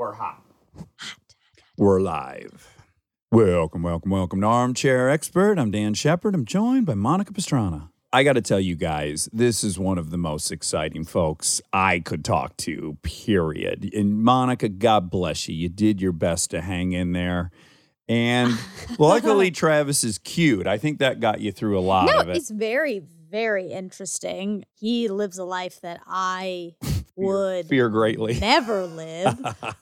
We're hot. We're live. Welcome, welcome, welcome to Armchair Expert. I'm Dax Shepard. I'm joined by Monica Padman. I got to tell you guys, this is one of the most exciting folks I could talk to, period. And Monica, God bless you. You did your best to hang in there. And luckily, Travis is cute. I think that got you through a lot no, of it. it's very, very interesting. He lives a life that I would Fear greatly. never live.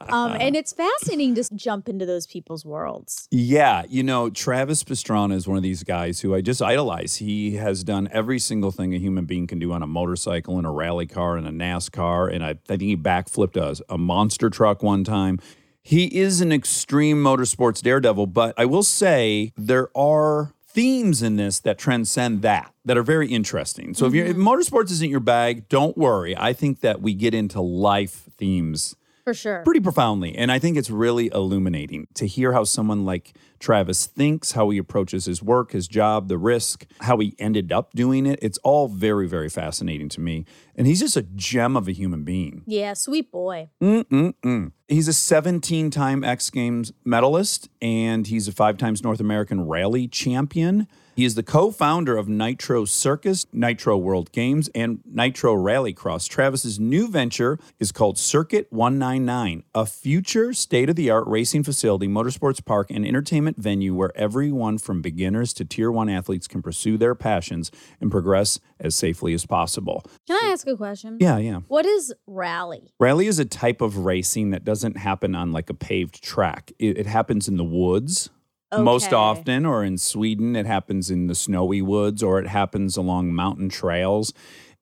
um, and it's fascinating to jump into those people's worlds. Yeah, you know, Travis Pastrana is one of these guys who I just idolize. He has done every single thing a human being can do on a motorcycle, in a rally car, in a NASCAR, and I, I think he backflipped a, a monster truck one time. He is an extreme motorsports daredevil, but I will say there are themes in this that transcend that that are very interesting. So if, you're, if mm-hmm. motorsports isn't your bag, don't worry. I think that we get into life themes For sure. pretty profoundly. And I think it's really illuminating to hear how someone like Travis thinks, how he approaches his work, his job, the risk, how he ended up doing it. It's all very, very fascinating to me. And he's just a gem of a human being. Yeah, sweet boy. Mm-mm-mm. He's a 17 time X Games medalist and he's a five times North American rally champion. He is the co founder of Nitro Circus, Nitro World Games, and Nitro Rallycross. Travis's new venture is called Circuit 199, a future state of the art racing facility, motorsports park, and entertainment venue where everyone from beginners to tier one athletes can pursue their passions and progress as safely as possible. Can I ask a question? Yeah, yeah. What is rally? Rally is a type of racing that doesn't happen on like a paved track. It, it happens in the woods most often, or in Sweden, it happens in the snowy woods, or it happens along mountain trails.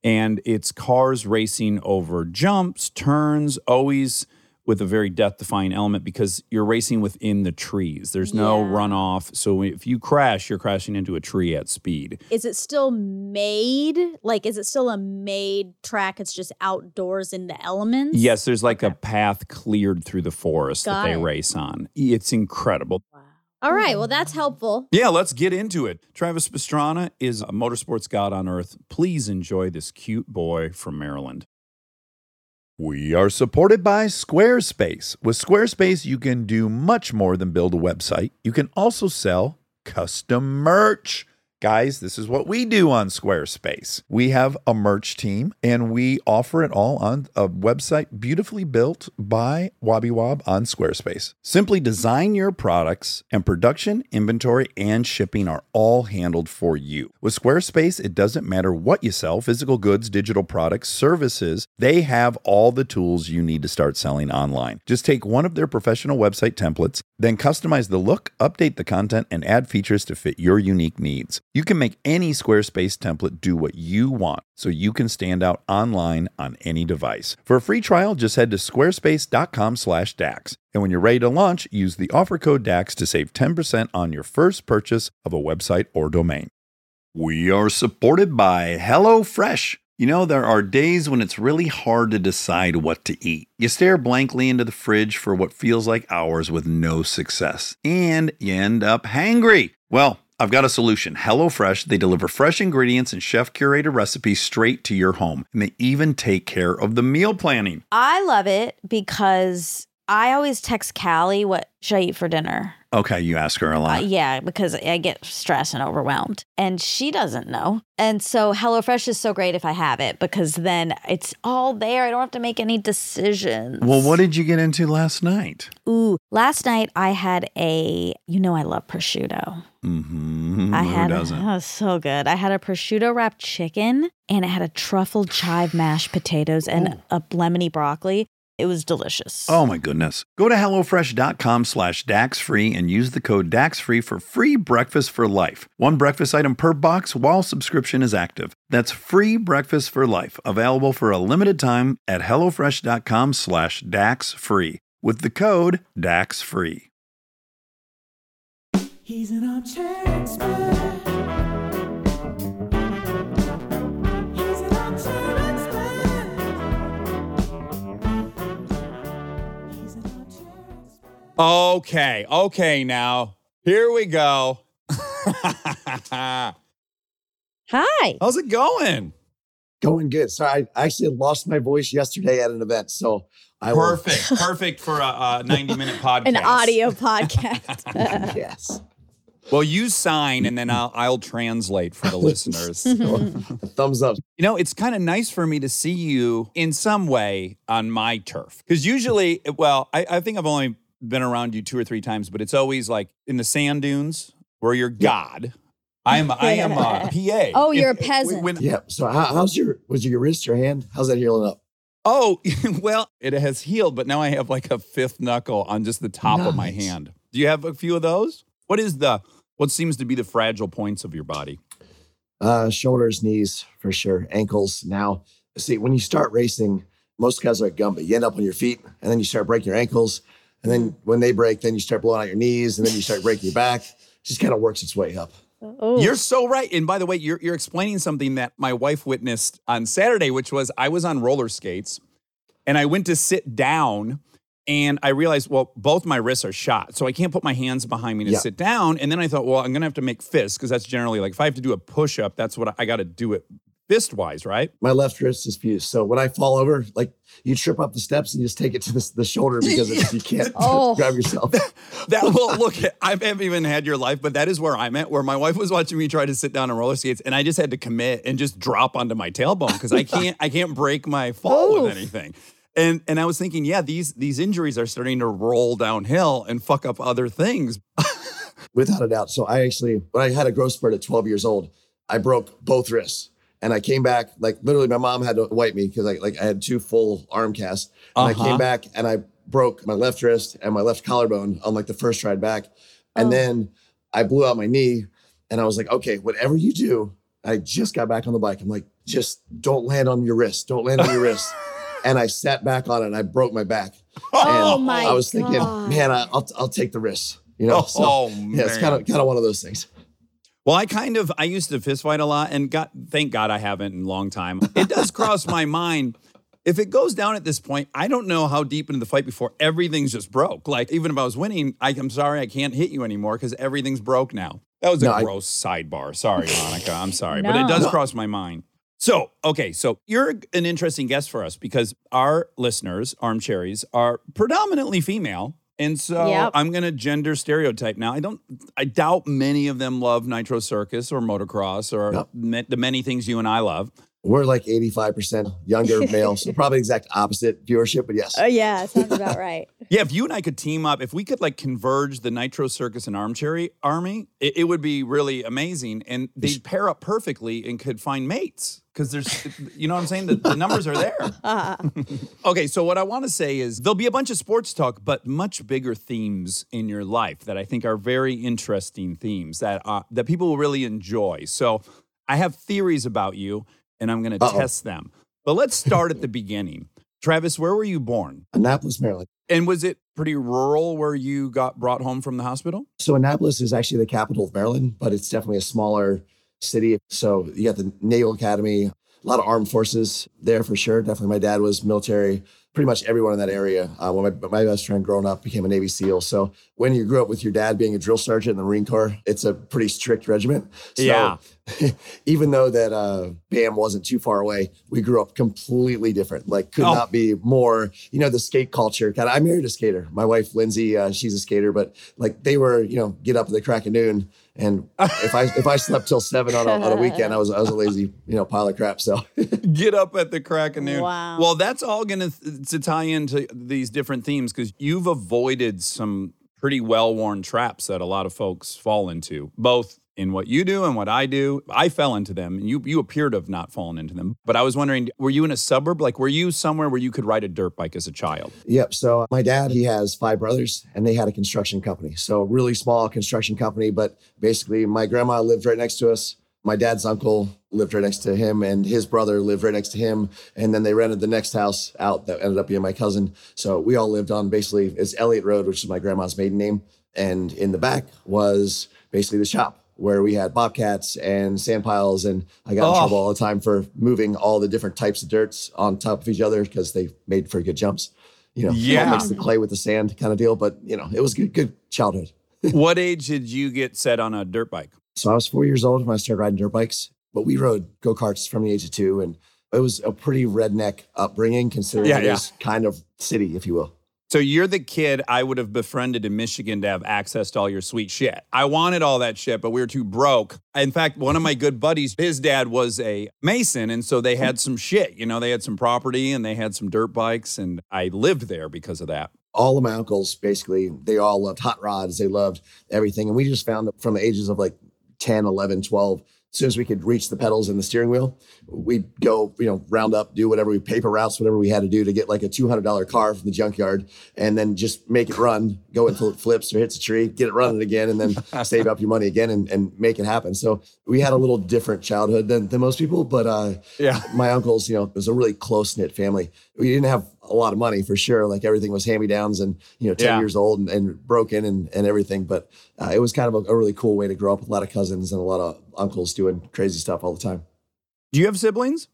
And it's cars racing over jumps, turns, always with a very death defying element because you're racing within the trees. There's no Yeah. runoff. So if you crash, you're crashing into a tree at speed. Is it still made? Like, is it still a made track? It's just outdoors in the elements? Yes, there's like a path cleared through the forest that they it. race on. It's incredible. Wow. All right. Well, that's helpful. Yeah, let's get into it. Travis Pastrana is a motorsports god on earth. Please enjoy this cute boy from Maryland. We are supported by Squarespace. With Squarespace, you can do much more than build a website. You can also sell custom merch. Guys, this is what we do on Squarespace. We have a merch team and we offer it all on a website beautifully built by Wob on Squarespace. Simply design your products, and production, inventory, and shipping are all handled for you. With Squarespace, it doesn't matter what you sell physical goods, digital products, services they have all the tools you need to start selling online. Just take one of their professional website templates, then customize the look, update the content, and add features to fit your unique needs. You can make any Squarespace template do what you want so you can stand out online on any device. For a free trial, just head to squarespace.com/dax. And when you're ready to launch, use the offer code DAX to save 10% on your first purchase of a website or domain. We are supported by HelloFresh. You know, there are days when it's really hard to decide what to eat. You stare blankly into the fridge for what feels like hours with no success, and you end up hangry. Well, I've got a solution. HelloFresh, they deliver fresh ingredients and chef curated recipes straight to your home, and they even take care of the meal planning. I love it because I always text Callie what should I eat for dinner. Okay, you ask her a Uh, lot. yeah, because I get stressed and overwhelmed, and she doesn't know. And so HelloFresh is so great if I have it because then it's all there. I don't have to make any decisions. Well, what did you get into last night? Ooh, last night I had a. You know I love prosciutto. Mm-hmm. I Who had doesn't? oh so good. I had a prosciutto wrapped chicken and it had a truffle chive mashed potatoes and a lemony broccoli. It was delicious. Oh my goodness. Go to HelloFresh.com slash DaxFree and use the code DaxFree for free breakfast for life. One breakfast item per box while subscription is active. That's free breakfast for life, available for a limited time at HelloFresh.com slash DaxFree with the code DaxFree. He's an armchair expert. He's an armchair expert. He's an armchair expert. Okay, okay, now here we go. Hi. How's it going? Going good. Sorry, I actually lost my voice yesterday at an event, so I will- Perfect. Perfect for a, a 90 minute podcast. An audio podcast. yes, Well, you sign and then mm-hmm. I'll, I'll translate for the listeners. thumbs up. You know, it's kind of nice for me to see you in some way on my turf. Because usually, well, I, I think I've only been around you two or three times, but it's always like in the sand dunes where you're God. I am I am a PA. Oh, you're a peasant. when- Yeah. So how, how's your was your wrist, your hand? How's that healing up? oh, well, it has healed, but now I have like a fifth knuckle on just the top of my hand. Do you have a few of those? What is the what seems to be the fragile points of your body? Uh, shoulders, knees, for sure. Ankles. Now, see, when you start racing, most guys are like Gumby. You end up on your feet, and then you start breaking your ankles, and then when they break, then you start blowing out your knees, and then you start breaking your back. It just kind of works its way up. oh. You're so right. And by the way, you're, you're explaining something that my wife witnessed on Saturday, which was I was on roller skates and I went to sit down and I realized, well, both my wrists are shot. So I can't put my hands behind me to Yeah. sit down. And then I thought, well, I'm going to have to make fists because that's generally like if I have to do a push up, that's what I, I got to do it fist wise, right? My left wrist is fused. So when I fall over, like you trip up the steps and you just take it to the, the shoulder because it's, you can't Oh. grab yourself. That will look. I haven't even had your life, but that is where I'm at. Where my wife was watching me try to sit down on roller skates, and I just had to commit and just drop onto my tailbone because I can't. I can't break my fall Oof. with oh. anything. And and I was thinking, yeah, these these injuries are starting to roll downhill and fuck up other things. Without a doubt. So I actually, when I had a growth spurt at 12 years old, I broke both wrists. And I came back, like literally my mom had to wipe me because I like I had two full arm casts. And Uh-huh. I came back and I broke my left wrist and my left collarbone on like the first ride back. And Oh. then I blew out my knee and I was like, okay, whatever you do, I just got back on the bike. I'm like, just don't land on your wrist. Don't land on your wrist. And I sat back on it and I broke my back. Oh and my I was thinking, God. man, I, I'll, I'll take the risk. You know, so oh yeah, it's kind of kind of one of those things. Well, I kind of I used to fist fight a lot, and got thank God I haven't in a long time. It does cross my mind. If it goes down at this point, I don't know how deep into the fight before everything's just broke. Like even if I was winning, I, I'm sorry I can't hit you anymore because everything's broke now. That was a No, I- gross sidebar. Sorry, Monica. I'm sorry, but it does No. cross my mind. So, okay, so you're an interesting guest for us because our listeners, armcherries, are predominantly female. And so Yep. I'm going to gender stereotype now. I don't, I doubt many of them love Nitro Circus or motocross or No. ma- the many things you and I love. We're like 85% younger male, so probably exact opposite viewership, but yes. Oh yeah, sounds about right. Yeah, if you and I could team up, if we could like converge the Nitro Circus and Armchair army, it, it would be really amazing. And they'd pair up perfectly and could find mates. Because there's, you know what I'm saying? The, the numbers are there. Uh, Okay, so what I want to say is there'll be a bunch of sports talk, but much bigger themes in your life that I think are very interesting themes that uh, that people will really enjoy. So I have theories about you, and I'm going to test them. But let's start at the beginning. Travis, where were you born? Annapolis, Maryland. And was it pretty rural where you got brought home from the hospital? So Annapolis is actually the capital of Maryland, but it's definitely a smaller city. So you got the Naval Academy, a lot of armed forces there for sure. Definitely my dad was military, pretty much everyone in that area. Uh, when my, my best friend growing up became a Navy SEAL. So when you grew up with your dad being a drill sergeant in the Marine Corps, it's a pretty strict regiment. So Yeah. even though that uh, BAM wasn't too far away, we grew up completely different. Like, could Oh. not be more. You know, the skate culture. Kind of, I married a skater. My wife Lindsay, uh, she's a skater, but like they were, you know, get up at the crack of noon. And if I if I slept till seven on a, on a weekend, I was I was a lazy you know pile of crap. So Get up at the crack of noon. Wow. Well, that's all going to to tie into these different themes because you've avoided some pretty well worn traps that a lot of folks fall into, both in what you do and what I do. I fell into them, and you you appear to have not fallen into them. But I was wondering, were you in a suburb? Like, were you somewhere where you could ride a dirt bike as a child? Yep. So my dad, he has five brothers, and they had a construction company. So really small construction company, but basically my grandma lived right next to us. My dad's uncle lived right next to him, and his brother lived right next to him. And then they rented the next house out that ended up being my cousin. So we all lived on basically it's Elliott Road, which is my grandma's maiden name. And in the back was basically the shop where we had bobcats and sand piles. And I got in Oh. trouble all the time for moving all the different types of dirts on top of each other because they made for good jumps. You know, Yeah. mix the clay with the sand kind of deal. But you know, it was good, good childhood. what age did you get set on a dirt bike? So I was four years old when I started riding dirt bikes, but we rode go karts from the age of two. And it was a pretty redneck upbringing, considering Yeah, it yeah. kind of city, if you will. So you're the kid I would have befriended in Michigan to have access to all your sweet shit. I wanted all that shit, but we were too broke. In fact, one of my good buddies, his dad was a mason, and so they hmm. had some shit. You know, they had some property and they had some dirt bikes, and I lived there because of that. all of my uncles basically they all loved hot rods they loved everything and we just found that from the ages of like 10 11 12 as soon as we could reach the pedals and the steering wheel we'd go you know round up do whatever we paper routes whatever we had to do to get like a $200 car from the junkyard and then just make it run go until it flips or hits a tree get it running again and then save up your money again and, and make it happen so we had a little different childhood than, than most people but uh Yeah. my uncles, you know, it was a really close knit family. We didn't have a lot of money for sure. Like everything was hand me downs and, you know, 10 Yeah. years old and, and broken and, and everything. But uh, it was kind of a, a really cool way to grow up with a lot of cousins and a lot of uncles doing crazy stuff all the time. Do you have siblings?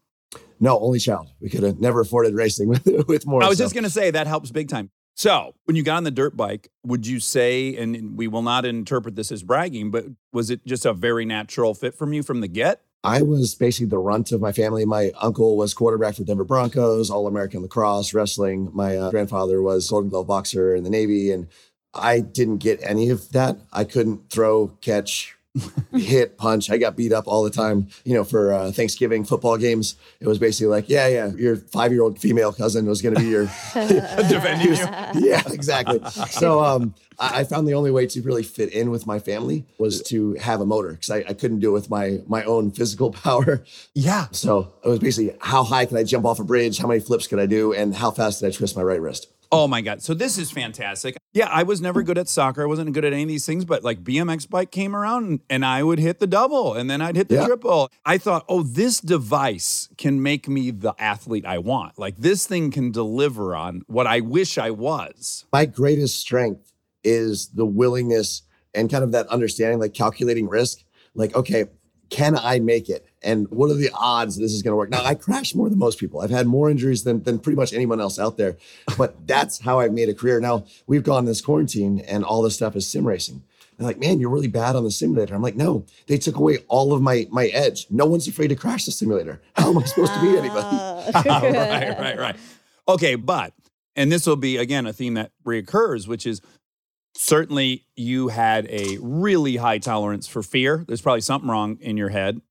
No, only child. We could have never afforded racing with, with more. I was so. just going to say that helps big time. So, when you got on the dirt bike, would you say, and we will not interpret this as bragging, but was it just a very natural fit from you from the get? I was basically the runt of my family. My uncle was quarterback for Denver Broncos, All American lacrosse, wrestling. My uh, grandfather was Golden Glove boxer in the Navy, and I didn't get any of that. I couldn't throw, catch, hit, punch. I got beat up all the time. You know, for uh, Thanksgiving football games, it was basically like, yeah, yeah, your five-year-old female cousin was going to be your Defending you. yeah, exactly. So um, I, I found the only way to really fit in with my family was to have a motor because I, I couldn't do it with my my own physical power. Yeah. So it was basically how high can I jump off a bridge, how many flips could I do, and how fast did I twist my right wrist. Oh my God. So this is fantastic. Yeah, I was never good at soccer. I wasn't good at any of these things, but like BMX bike came around and, and I would hit the double and then I'd hit the Yeah. triple. I thought, oh, this device can make me the athlete I want. Like this thing can deliver on what I wish I was. My greatest strength is the willingness and kind of that understanding, like calculating risk. Like, okay, can I make it? And what are the odds this is going to work? Now, I crash more than most people. I've had more injuries than, than pretty much anyone else out there, but that's how I've made a career. Now, we've gone this quarantine and all this stuff is sim racing. They're like, man, you're really bad on the simulator. I'm like, no, they took away all of my my edge. No one's afraid to crash the simulator. How am I supposed to beat anybody? Ah. right, right, right. Okay, but, and this will be again a theme that reoccurs, which is certainly you had a really high tolerance for fear. There's probably something wrong in your head.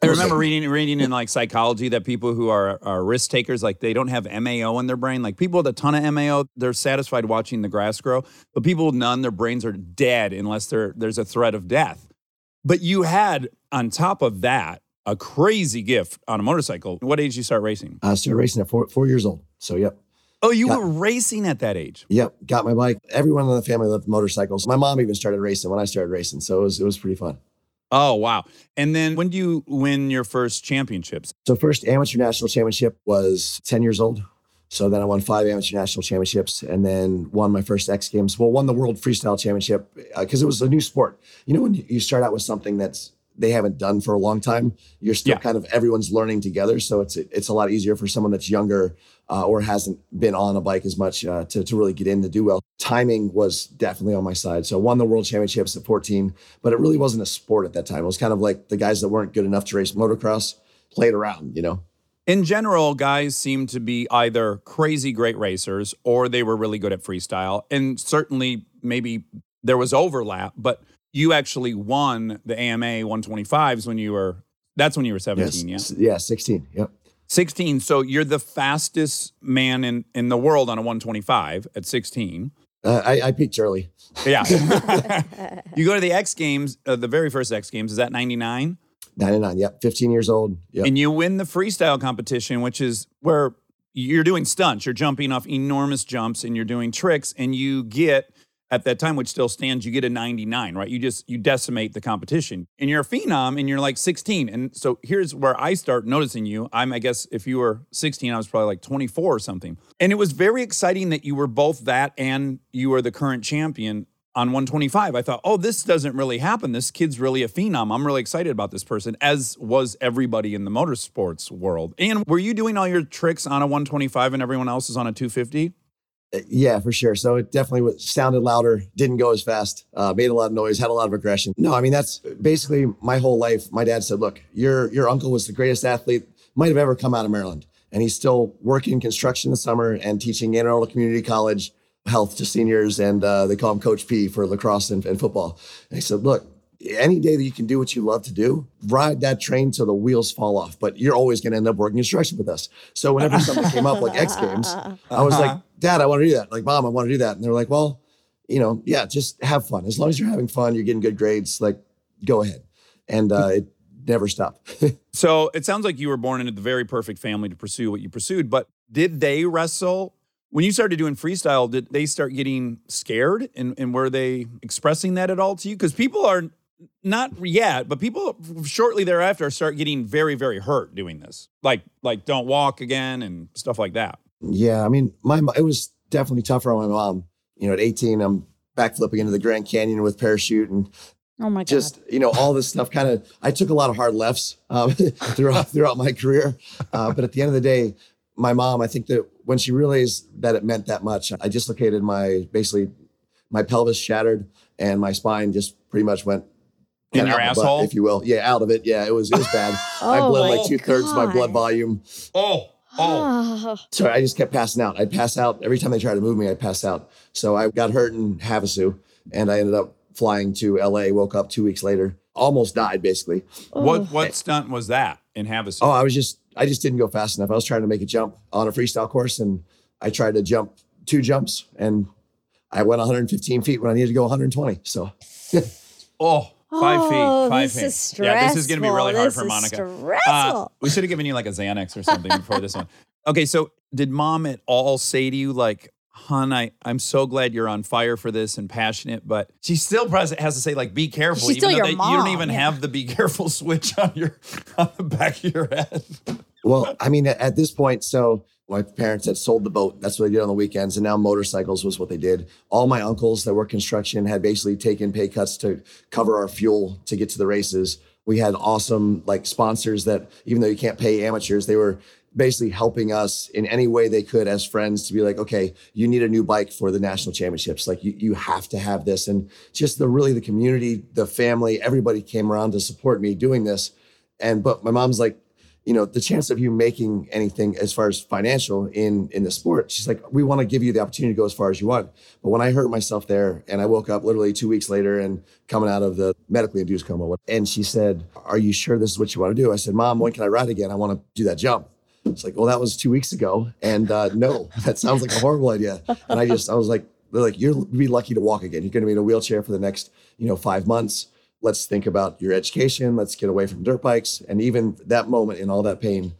I remember reading reading in like psychology that people who are, are risk takers, like they don't have MAO in their brain. Like people with a ton of MAO, they're satisfied watching the grass grow. But people with none, their brains are dead unless there there's a threat of death. But you had on top of that a crazy gift on a motorcycle. What age did you start racing? I started racing at four, four years old. So, yep. Oh, you Got- were racing at that age. Yep, got my bike. Everyone in the family loved motorcycles. My mom even started racing when I started racing, so it was it was pretty fun. Oh, wow. And then when do you win your first championships? So first amateur national championship was 10 years old. So then I won five amateur national championships and then won my first X Games. Well, won the world freestyle championship uh, because it was a new sport. You know, when you you start out with something that's they haven't done for a long time, you're still Yeah. kind of everyone's learning together. So it's it's a lot easier for someone that's younger uh, or hasn't been on a bike as much uh, to, to really get in to do well. Timing was definitely on my side. So I won the world championships at 14, but it really wasn't a sport at that time. It was kind of like the guys that weren't good enough to race motocross played around, you know? In general, guys seem to be either crazy great racers or they were really good at freestyle. And certainly, maybe there was overlap, but you actually won the AMA 125s when you were, that's when you were 17, yes. yeah? Yeah, 16. Yep. 16. So you're the fastest man in, in the world on a 125 at 16. Uh, I, I peaked early. Yeah. you go to the X Games, uh, the very first X Games, is that 99? 99. Yep. 15 years old. Yep. and you win the freestyle competition, which is where you're doing stunts, you're jumping off enormous jumps, and you're doing tricks, and you get at that time, which still stands, you get a 99, right? You just you decimate the competition, and you're a phenom, and you're like 16. And so here's where I start noticing you. I'm, I guess, if you were 16, I was probably like 24 or something. And it was very exciting that you were both that and you were the current champion on 125. I thought, oh, this doesn't really happen. This kid's really a phenom. I'm really excited about this person, as was everybody in the motorsports world. And were you doing all your tricks on a 125 and everyone else is on a 250? Uh, Yeah, for sure. So it definitely was, sounded louder, didn't go as fast, uh, made a lot of noise, had a lot of aggression. No, I mean that's basically my whole life. My dad said, "Look, your your uncle was the greatest athlete might have ever come out of Maryland. And he's still working in construction this summer and teaching Anne Arundel Community College health to seniors. And uh, they call him Coach P for lacrosse and, and football. And he said, look, any day that you can do what you love to do, ride that train till the wheels fall off. But you're always going to end up working construction with us. So whenever something came up like X Games, I was like, Dad, I want to do that. Like, Mom, I want to do that. And they're like, Well, you know, yeah, just have fun. As long as you're having fun, you're getting good grades, like, go ahead. And uh, it never stopped. So it sounds like you were born into the very perfect family to pursue what you pursued. But did they wrestle when you started doing freestyle? Did they start getting scared, and, and were they expressing that at all to you? Because people are not yet, but people shortly thereafter start getting very, very hurt doing this, like like don't walk again and stuff like that. Yeah, I mean, my mo- it was definitely tougher on my mom. You know, at 18, I'm backflipping into the Grand Canyon with parachute and Oh my god. just you know all this stuff. Kind of, I took a lot of hard lefts um, throughout throughout my career, uh, but at the end of the day, my mom, I think that when she realized that it meant that much, I dislocated my basically my pelvis shattered and my spine just pretty much went In your out my butt, asshole? if you will. Yeah, out of it. Yeah, it was it was bad. I Oh bled like two thirds of my blood volume. Oh, Oh. sorry. I just kept passing out. I'd pass out every time they tried to move me. I'd pass out. So I got hurt in Havasu, and I ended up flying to LA. Woke up two weeks later, almost died basically. what oh. what stunt was that in Havasu? Oh, I was just I just didn't go fast enough. I was trying to make a jump on a freestyle course, and I tried to jump two jumps, and I went 115 feet when I needed to go 120. So Oh, five Oh, feet, five this feet. is Yeah, this is going to be really hard stressful. for is Monica. Uh, we should have given you like a Xanax or something before this one. Okay, so did mom at all say to you like, "Hun, I I'm so glad you're on fire for this and passionate," but she still pres- has to say like, "Be careful." She's even still though your they- You don't even yeah. have the "Be careful" switch on your on the back of your head. Well, I mean, at, at this point, so my parents had sold the boat. That's what they did on the weekends. And now motorcycles was what they did. All my uncles that work construction had basically taken pay cuts to cover our fuel to get to the races. We had awesome like sponsors that, even though you can't pay amateurs, they were basically helping us in any way they could as friends to be like, okay, you need a new bike for the national championships. Like you, you have to have this. And just the really the community, the family, everybody came around to support me doing this. And but my mom's like, you know, the chance of you making anything as far as financial in in the sport, she's like, we want to give you the opportunity to go as far as you want. But when I hurt myself there, and I woke up literally two weeks later and coming out of the medically induced coma, and she said, "Are you sure this is what you want to do?" I said, "Mom, when can I ride again? I want to do that jump." It's like, well, that was two weeks ago, and uh, no, that sounds like a horrible idea. And I just, I was like, they're like, you're be lucky to walk again. You're going to be in a wheelchair for the next, you know, five months let's think about your education let's get away from dirt bikes and even that moment in all that pain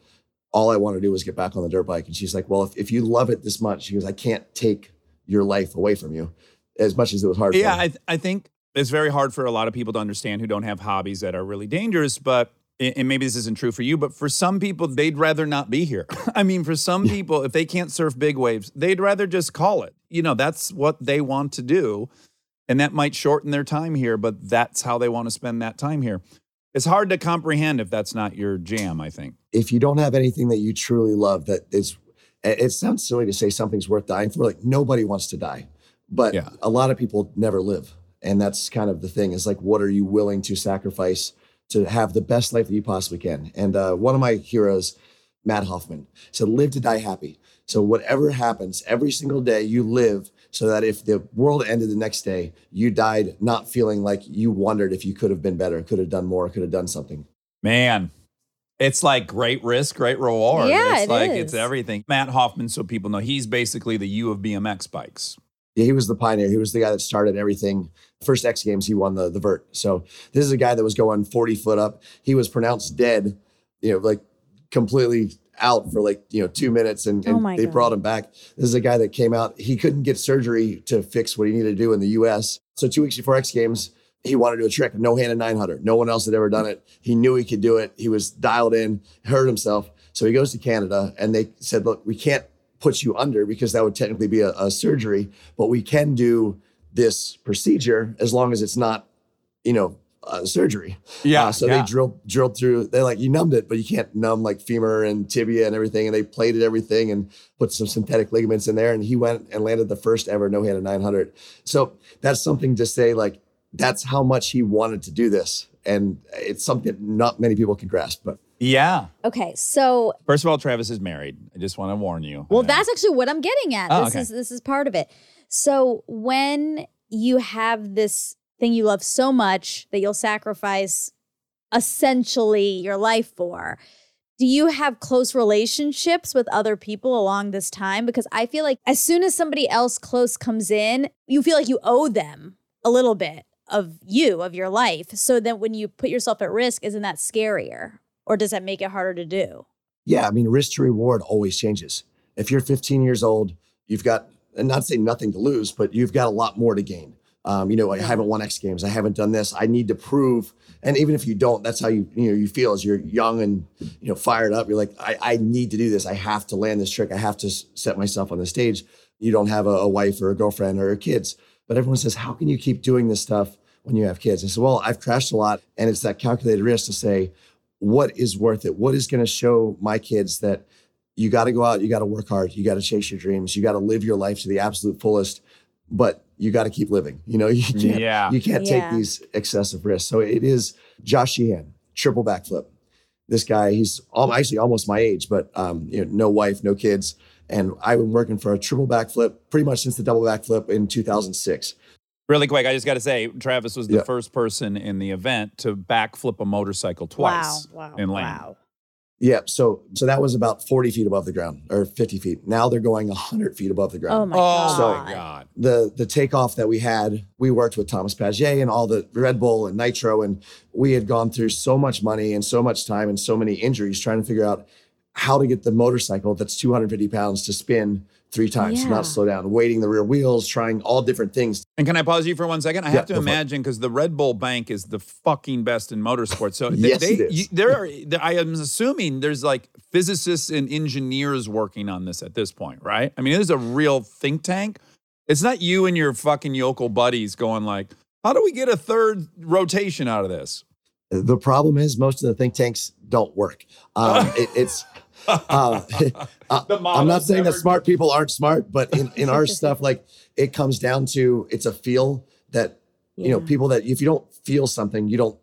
all i want to do was get back on the dirt bike and she's like well if, if you love it this much she goes i can't take your life away from you as much as it was hard Yeah, for. I, th- I think it's very hard for a lot of people to understand who don't have hobbies that are really dangerous. But and maybe this isn't true for you, but for some people, they'd rather not be here. I mean, for some people, if they can't surf big waves, they'd rather just call it. You know, that's what they want to do. And that might shorten their time here, but that's how they want to spend that time here. It's hard to comprehend if that's not your jam, I think. if you don't have anything that you truly love that is it sounds silly to say something's worth dying for like nobody wants to die but Yeah. a lot of people never live and that's kind of the thing is like what are you willing to sacrifice to have the best life that you possibly can and uh, one of my heroes matt hoffman said live to die happy so whatever happens every single day you live so that if the world ended the next day you died not feeling like you wondered if you could have been better could have done more could have done something Man, it's like great risk, great reward. Yeah, it's it like is. it's everything. Matt Hoffman, so people know, he's basically the U of BMX bikes. Yeah, he was the pioneer. He was the guy that started everything. First X Games, he won the the vert. So this is a guy that was going 40 foot up. He was pronounced dead, you know, like completely out for like, you know, two minutes and, Oh and my they God. brought him back. This is a guy that came out. He couldn't get surgery to fix what he needed to do in the US. So two weeks before X Games, he wanted to do a trick, no handed 900. No one else had ever done it. He knew he could do it. He was dialed in, hurt himself. So he goes to Canada and they said, look, we can't put you under because that would technically be a, a surgery, but we can do this procedure as long as it's not, you know, uh, surgery. Uh, so they drilled drilled through. They like you numbed it, but you can't numb like femur and tibia and everything. And they plated everything and put some synthetic ligaments in there. And he went and landed the first ever no handed 900. So that's something to say like that's how much he wanted to do this, and it's something not many people can grasp. But Yeah. Okay, so First of all, Travis is married. I just want to warn you. well, that's actually what I'm getting at. Oh, this okay. is this is part of it. So when you have this thing you love so much that you'll sacrifice essentially your life for, do you have close relationships with other people along this time? Because I feel like as soon as somebody else close comes in, you feel like you owe them a little bit of you, of your life. So that when you put yourself at risk, isn't that scarier? Or does that make it harder to do? Yeah, I mean, risk to reward always changes. If you're 15 years old, you've got, and not to say nothing to lose, but you've got a lot more to gain. Um, you know, I haven't won X Games. I haven't done this. I need to prove. And even if you don't, that's how you you know you feel as you're young and you know fired up. You're like, I, I need to do this. I have to land this trick. I have to set myself on the stage. You don't have a, a wife or a girlfriend or kids, but everyone says, how can you keep doing this stuff when you have kids? I said, well, I've crashed a lot, and it's that calculated risk to say, what is worth it? What is going to show my kids that you got to go out, you got to work hard, you got to chase your dreams, you got to live your life to the absolute fullest, but you got to keep living. You know, you can't, Yeah. you can't Yeah. take these excessive risks. So it is Josh Sheehan, triple backflip. This guy, he's al- actually almost my age, but um, you know, no wife, no kids, and I've been working for a triple backflip pretty much since the double backflip in 2006. Really quick, I just got to say, Travis was the Yeah. first person in the event to backflip a motorcycle twice Wow. Wow. and land. Wow. Yeah, so so that was about 40 feet above the ground or 50 feet. Now they're going 100 feet above the ground. Oh my Oh god. my God. The the takeoff that we had, we worked with Thomas Paget and all the Red Bull and Nitro, and we had gone through so much money and so much time and so many injuries trying to figure out how to get the motorcycle that's 250 pounds to spin three times, Yeah. not slow down, weighting the rear wheels, trying all different things. And can I pause you for one second? I Yeah, have to go for it. imagine because the Red Bull Bank is the fucking best in motorsports. So they, Yes, they, it is. You, there are. I am assuming there's like physicists and engineers working on this at this point, right? I mean, it is a real think tank. It's not you and your fucking yokel buddies going like, "How do we get a third rotation out of this?" The problem is most of the think tanks don't work. Um, it, it's uh, uh, I'm not models saying that smart people aren't smart, but in, in our stuff, like it comes down to it's a feel that you know people that if you don't feel something, you don't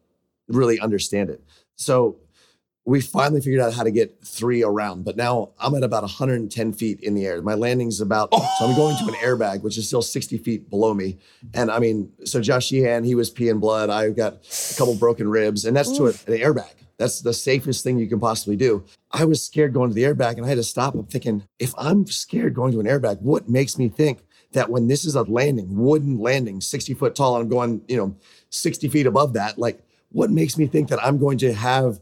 really understand it. So we finally figured out how to get three around, but now I'm at about 110 feet in the air. My landing's about so I'm oh. going to an airbag, which is still 60 feet below me. And I mean, so Josh Sheehan, he was peeing blood. I got a couple broken ribs, and that's to a, an airbag. That's the safest thing you can possibly do. I was scared going to the airbag, and I had to stop. I'm thinking, if I'm scared going to an airbag, what makes me think that when this is a landing, wooden landing, 60 foot tall, and I'm going, you know, 60 feet above that, like what makes me think that I'm going to have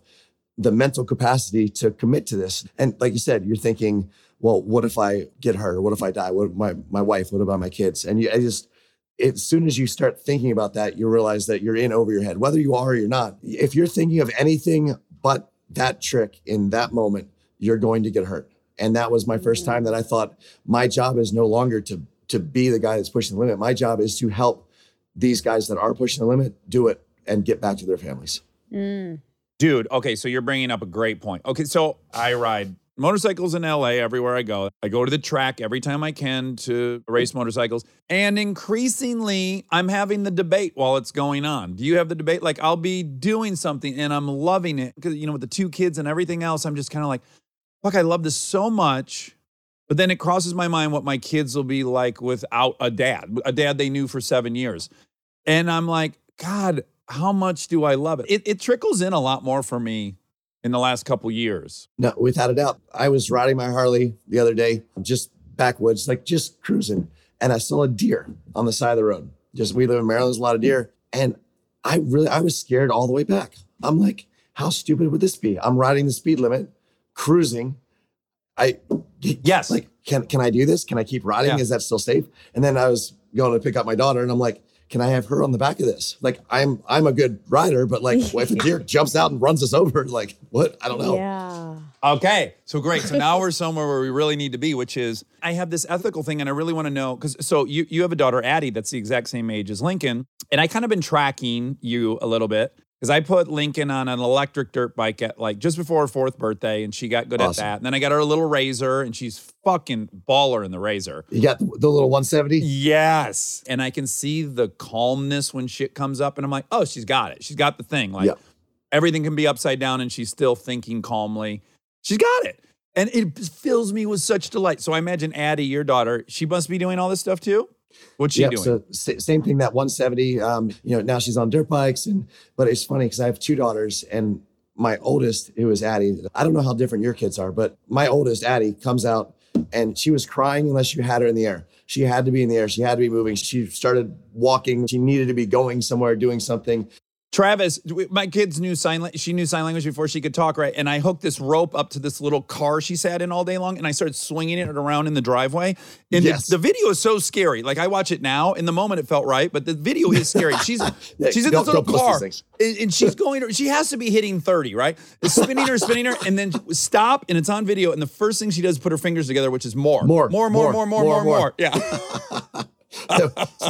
the mental capacity to commit to this? And like you said, you're thinking, well, what if I get hurt? What if I die? What my my wife? What about my kids? And you, I just as soon as you start thinking about that, you realize that you're in over your head, whether you are or you're not. If you're thinking of anything but that trick in that moment, you're going to get hurt. And that was my first time that I thought my job is no longer to to be the guy that's pushing the limit. My job is to help these guys that are pushing the limit do it and get back to their families. Mm. Dude, okay, so you're bringing up a great point. Okay, so I ride motorcycles in LA everywhere I go. I go to the track every time I can to race motorcycles. And increasingly, I'm having the debate while it's going on. Do you have the debate? Like, I'll be doing something and I'm loving it because, you know, with the two kids and everything else, I'm just kind of like, fuck, I love this so much. But then it crosses my mind what my kids will be like without a dad, a dad they knew for seven years. And I'm like, God, how much do I love it? It, it trickles in a lot more for me in the last couple years. No, without a doubt. I was riding my Harley the other day, just backwoods, like just cruising, and I saw a deer on the side of the road. Just we live in Maryland, there's a lot of deer, and I really I was scared all the way back. I'm like, how stupid would this be? I'm riding the speed limit, cruising. I Yes. like can can I do this? Can I keep riding? Yeah. Is that still safe? And then I was going to pick up my daughter, and I'm like, can I have her on the back of this? Like I'm I'm a good rider, but like if a deer jumps out and runs us over, like what? I don't know. Yeah. Okay. So great. So now we're somewhere where we really need to be, which is I have this ethical thing and I really want to know because so you you have a daughter, Addie, that's the exact same age as Lincoln. And I kind of been tracking you a little bit because I put Lincoln on an electric dirt bike at like just before her fourth birthday and she got good at that. And then I got her a little razor and she's fucking baller in the razor. You got the, the little 170. Yes. And I can see the calmness when shit comes up and I'm like, oh, she's got it. She's got the thing. Like. Everything can be upside down and she's still thinking calmly. She's got it. And it fills me with such delight. So I imagine Addie, your daughter, she must be doing all this stuff too. What's she Yep, doing? So same thing. That 170. Um, you know, now she's on dirt bikes, and but it's funny because I have two daughters, and my oldest, who is Addie. I don't know how different your kids are, but my oldest, Addie, comes out, and she was crying unless you had her in the air. She had to be in the air. She had to be moving. She started walking. She needed to be going somewhere, doing something. Travis, my kids knew sign. She knew sign language before she could talk, right? And I hooked this rope up to this little car she sat in all day long, and I started swinging it around in the driveway. And Yes. the, the video is so scary. Like I watch it now. In the moment, it felt right, but the video is scary. She's Yeah, she's in this little don't post these car, and, and she's going. She has to be hitting thirty, right? It's spinning her, spinning her, and then stop, and it's on video. And the first thing she does is put her fingers together, which is more, More, more, more, more, more, more, more, more. more. Yeah.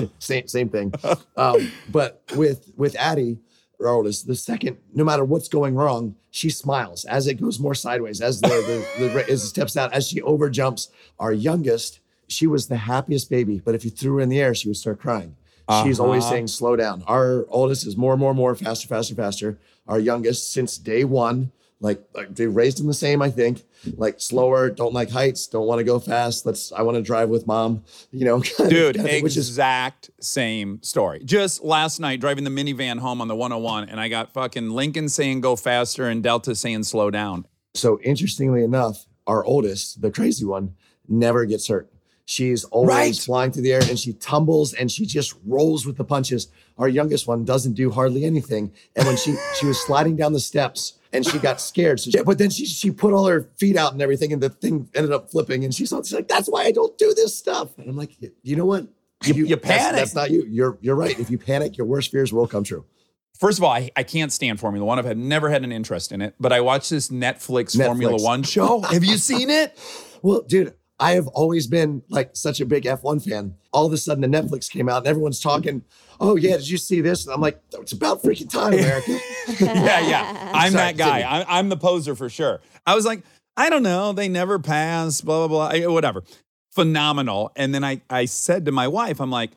same same thing. Um, but with with Addie, our oldest, the second, no matter what's going wrong, she smiles as it goes more sideways, as the, the, the as it steps out, as she over jumps. Our youngest, she was the happiest baby, but if you threw her in the air, she would start crying. She's always Uh-huh. saying, "Slow down." Our oldest is more, more, more, faster, faster, faster. Our youngest, since day one, like, like they raised him the same, I think. Like slower, don't like heights, don't want to go fast. Let's. I want to drive with mom. You know, Dude, kind of which is exact same story. Just last night, driving the minivan home on the 101, and I got fucking Lincoln saying go faster and Delta saying slow down. So interestingly enough, our oldest, the crazy one, never gets hurt. She's always Right. flying through the air and she tumbles and she just rolls with the punches. Our youngest one doesn't do hardly anything. And when she she was sliding down the steps and she got scared. So she, but then she she put all her feet out and everything and the thing ended up flipping and she's, she's like, that's why I don't do this stuff. And I'm like, you know what? You- you that's- panic. That's, not you. You're you're right. If you panic, your worst fears will come true. First of all, I, I can't stand Formula One. I've had, never had an interest in it, but I watched this Netflix, Formula One show. Have you seen it? Well, dude, I have always been like such a big F1 fan. All of a sudden, the Netflix came out and everyone's talking. Oh yeah, did you see this? And I'm like, it's about freaking time, America. yeah, yeah. I'm Sorry, that guy. I'm, I'm the poser for sure. I was like, I don't know. They never pass, blah, blah, blah, I- whatever. Phenomenal. And then I, I said to my wife, I'm like,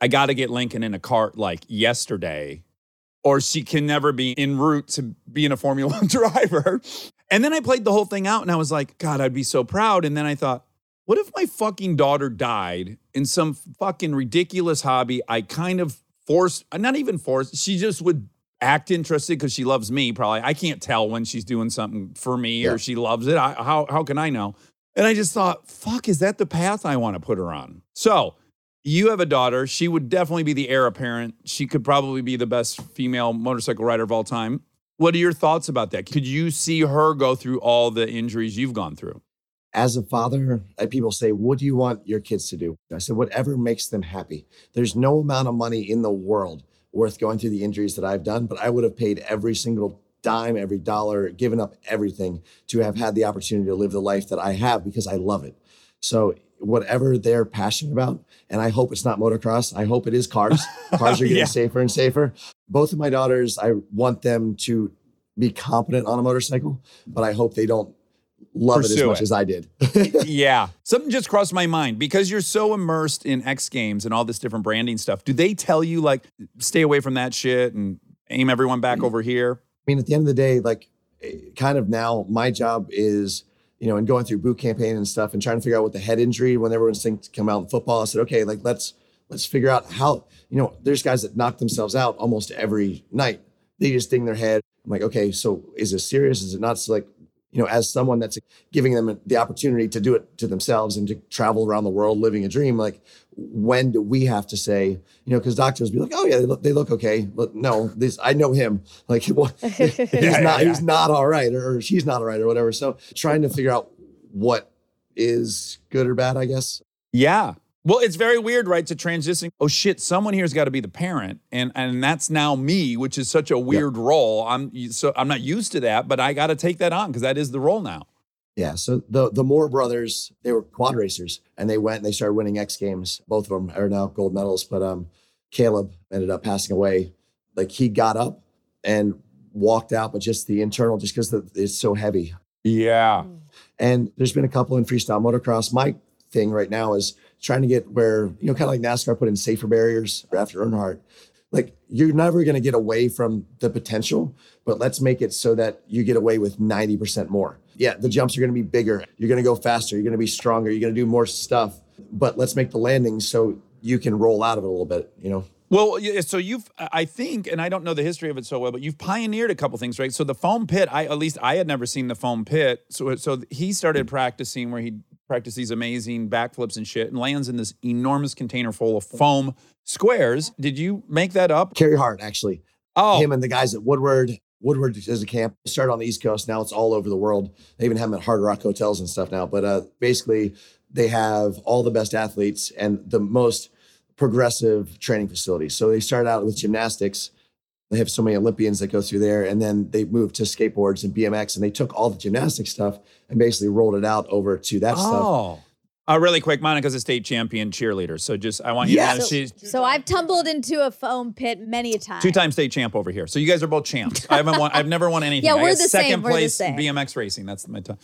I got to get Lincoln in a kart like yesterday, or she can never be en route to being a Formula One driver. And then I played the whole thing out and I was like, God, I'd be so proud. And then I thought, what if my fucking daughter died in some fucking ridiculous hobby I kind of forced, not even forced, she just would act interested because she loves me probably. I can't tell when she's doing something for me Yeah. or she loves it. I, how, how can I know? And I just thought, fuck, is that the path I want to put her on? So you have a daughter. She would definitely be the heir apparent. She could probably be the best female motorcycle rider of all time. What are your thoughts about that? Could you see her go through all the injuries you've gone through? As a father, people say, What do you want your kids to do? I said, Whatever makes them happy. There's no amount of money in the world worth going through the injuries that I've done, but I would have paid every single dime, every dollar, given up everything to have had the opportunity to live the life that I have because I love it. So, whatever they're passionate about, and I hope it's not motocross, I hope it is cars. Cars are getting Yeah. safer and safer. Both of my daughters, I want them to be competent on a motorcycle, but I hope they don't love it as much it. as I did. yeah. Something just crossed my mind because you're so immersed in X Games and all this different branding stuff. Do they tell you, like, stay away from that shit and aim everyone back over here? I mean, at the end of the day, like, eh, kind of now, my job is, you know, and going through boot campaign and stuff, and trying to figure out what the head injury when everyone's thinking to come out in football. I said, okay, like let's let's figure out how. You know, there's guys that knock themselves out almost every night. They just ding their head. I'm like, okay, so is this serious? Is it not? So like, you know, as someone that's giving them the opportunity to do it to themselves and to travel around the world living a dream, like when do we have to say, you know, because doctors be like, oh yeah, they look, they look okay. But no, this I know him. Like, what? he's Yeah, not, yeah, he's not all right, or, or she's not all right, or whatever. So trying to figure out what is good or bad, I guess. Yeah. Well, it's very weird, right? To transition. Oh shit, someone here's got to be the parent, and and that's now me, which is such a weird role. I'm so I'm not used to that, but I got to take that on because that is the role now. Yeah. So the the Moore brothers, they were quad racers, and they went and they started winning X Games. Both of them are now gold medals. But um, Caleb ended up passing away. Like he got up and walked out, but just the internal, just because it's so heavy. Yeah. And there's been a couple in freestyle motocross. My thing right now is trying to get where, you know, kind of like NASCAR put in safer barriers after Earnhardt. like you're never going to get away from the potential, but let's make it so that you get away with 90% more. Yeah, the jumps are going to be bigger. You're going to go faster. You're going to be stronger. You're going to do more stuff, but let's make the landing so you can roll out of it a little bit, you know? Well, so you've, I think, and I don't know the history of it so well, but you've pioneered a couple things, right? So the foam pit, I at least I had never seen the foam pit. So, so he started practicing where he practiced these amazing backflips and shit, and lands in this enormous container full of foam squares. Did you make that up? Carey Hart, actually. Oh, Him and the guys at Woodward. Woodward is a camp. Started on the East Coast. Now it's all over the world. They even have them at Hard Rock hotels and stuff now. But uh, basically, they have all the best athletes and the most progressive training facilities. So they started out with gymnastics. They have so many Olympians that go through there, and then they moved to skateboards and BMX, and they took all the gymnastic stuff and basically rolled it out over to that stuff. oh. Uh, really quick, Monica's a state champion cheerleader. So just, I want you Yes. to know she's So I've tumbled into a foam pit many a time. two-time state champ over here. So you guys are both champs. I haven't won. I've never won anything. Yeah, I we're the second same, we're the place same. BMX racing. That's my time.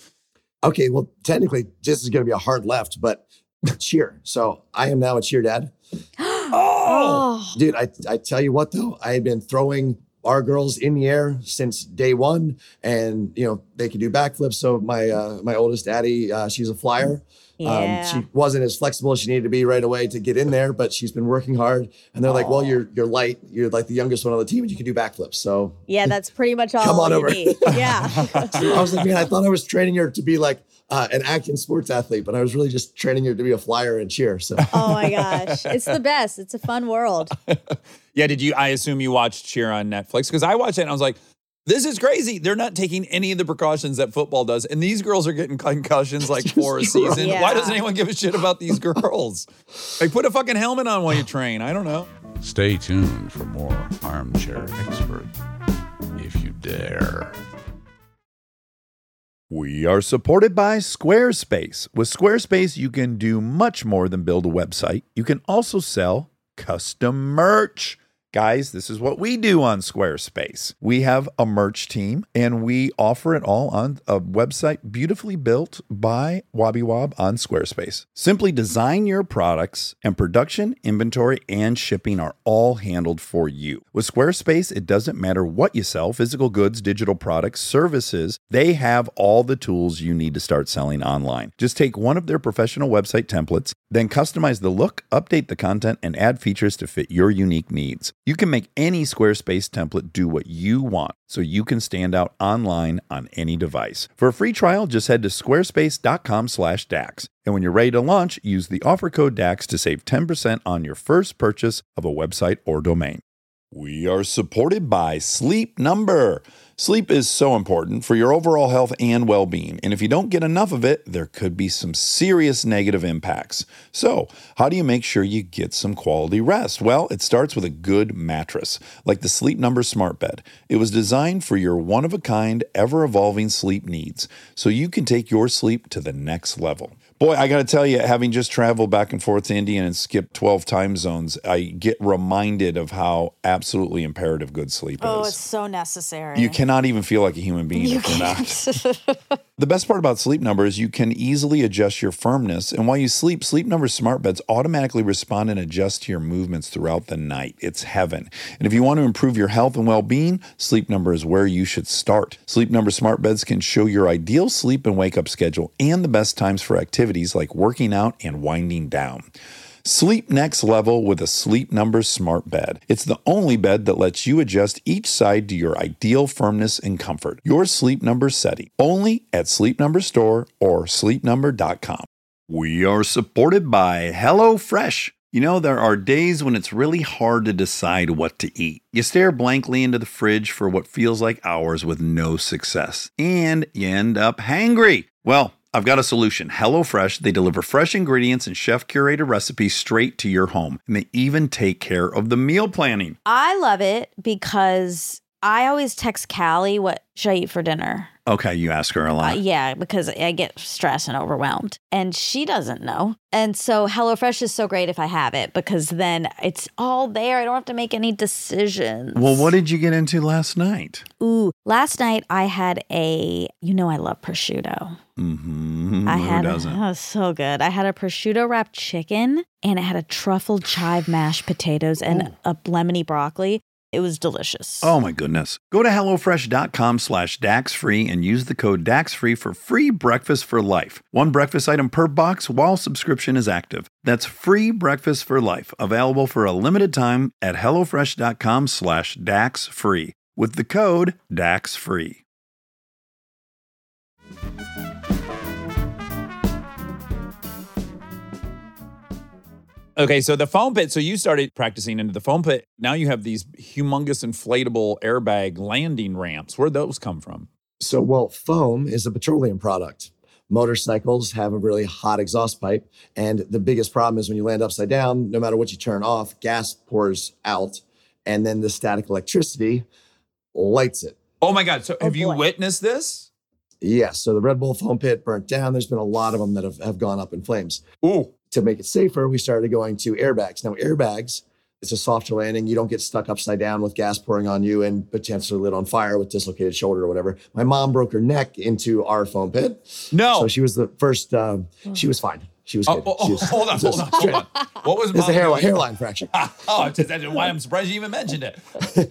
Okay, well, technically, this is going to be a hard left, but cheer. So I am now a cheer dad. Oh, Dude, I, I tell you what, though, I had been throwing our girls in the air since day one, and you know they could do backflips. So my uh, my oldest Addie, uh, she's a flyer. Yeah. Um, she wasn't as flexible as she needed to be right away to get in there, but she's been working hard. And they're like, "Well, you're you're light. You're like the youngest one on the team, and you can do backflips." So yeah, that's pretty much all Come on over. need. Yeah. I was like, man, I thought I was training her to be like uh, an acting sports athlete, but I was really just training her to be a flyer and cheer. So oh my gosh. It's the best. It's a fun world. Yeah, did you? I assume you watched Cheer on Netflix because I watched it and I was like, this is crazy. They're not taking any of the precautions that football does, and these girls are getting concussions like for a season. Yeah. Why doesn't anyone give a shit about these girls? like, put a fucking helmet on while you train. I don't know. Stay tuned for more Armchair Expert, if you dare. We are supported by Squarespace. With Squarespace, you can do much more than build a website. You can also sell custom merch. Guys, this is what we do on Squarespace. We have a merch team and we offer it all on a website beautifully built by Wobby Wob on Squarespace. Simply design your products, and production, inventory, and shipping are all handled for you. With Squarespace, it doesn't matter what you sell physical goods, digital products, services they have all the tools you need to start selling online. Just take one of their professional website templates, then customize the look, update the content, and add features to fit your unique needs. You can make any Squarespace template do what you want so you can stand out online on any device. For a free trial, just head to squarespace.com/dax. And when you're ready to launch, use the offer code DAX to save 10% on your first purchase of a website or domain. We are supported by Sleep Number. Sleep is so important for your overall health and well being. And if you don't get enough of it, there could be some serious negative impacts. So, how do you make sure you get some quality rest? Well, it starts with a good mattress, like the Sleep Number Smart Bed. It was designed for your one of a kind, ever evolving sleep needs, so you can take your sleep to the next level. Boy, I got to tell you, having just traveled back and forth to India and skipped 12 time zones, I get reminded of how absolutely imperative good sleep oh, is. Oh, it's so necessary. You cannot even feel like a human being You if you're not. The best part about Sleep Number is you can easily adjust your firmness. And while you sleep, Sleep Number smart beds automatically respond and adjust to your movements throughout the night. It's heaven. And if you want to improve your health and well being, Sleep Number is where you should start. Sleep Number smart beds can show your ideal sleep and wake up schedule and the best times for activities like working out and winding down. Sleep next level with a Sleep Number smart bed. It's the only bed that lets you adjust each side to your ideal firmness and comfort. Your Sleep Number setting only at Sleep Number store or sleepnumber.com. We are supported by HelloFresh. You know, there are days when it's really hard to decide what to eat. You stare blankly into the fridge for what feels like hours with no success, and you end up hangry. Well, I've got a solution. HelloFresh, they deliver fresh ingredients and chef curated recipes straight to your home, and they even take care of the meal planning. I love it because I always text Callie what should I eat for dinner. Okay, you ask her a Uh, lot. yeah, because I get stressed and overwhelmed. And she doesn't know. And so HelloFresh is so great if I have it because then it's all there. I don't have to make any decisions. Well, what did you get into last night? Ooh, last night I had a, you know, I love prosciutto. Mm-hmm. I Who had, doesn't? oh, so good. I had a prosciutto wrapped chicken and it had a truffle chive mashed potatoes and a lemony broccoli. It was delicious. Oh my goodness. Go to HelloFresh.com slash DaxFree and use the code DaxFree for free breakfast for life. One breakfast item per box while subscription is active. That's free breakfast for life, available for a limited time at HelloFresh.com slash DaxFree with the code DaxFree. Okay, so the foam pit. So you started practicing into the foam pit. Now you have these humongous inflatable airbag landing ramps. Where'd those come from? So, well, foam is a petroleum product. Motorcycles have a really hot exhaust pipe. And the biggest problem is when you land upside down, no matter what you turn off, gas pours out. And then the static electricity lights it. Oh my God! So Oh, have you witnessed this? Yes. So the Red Bull foam pit burnt down. There's been a lot of them that have, have gone up in flames. Ooh, To make it safer, we started going to airbags. Now, airbags, it's a softer landing. You don't get stuck upside down with gas pouring on you and potentially lit on fire with dislocated shoulder or whatever. My mom broke her neck into our foam pit. no. So she was the first. Um, she was fine. She was oh, good. oh, oh, was- hold on, hold on, hold on. What was It's a hairline, hairline fracture. oh, just, that's why I'm surprised you even mentioned it.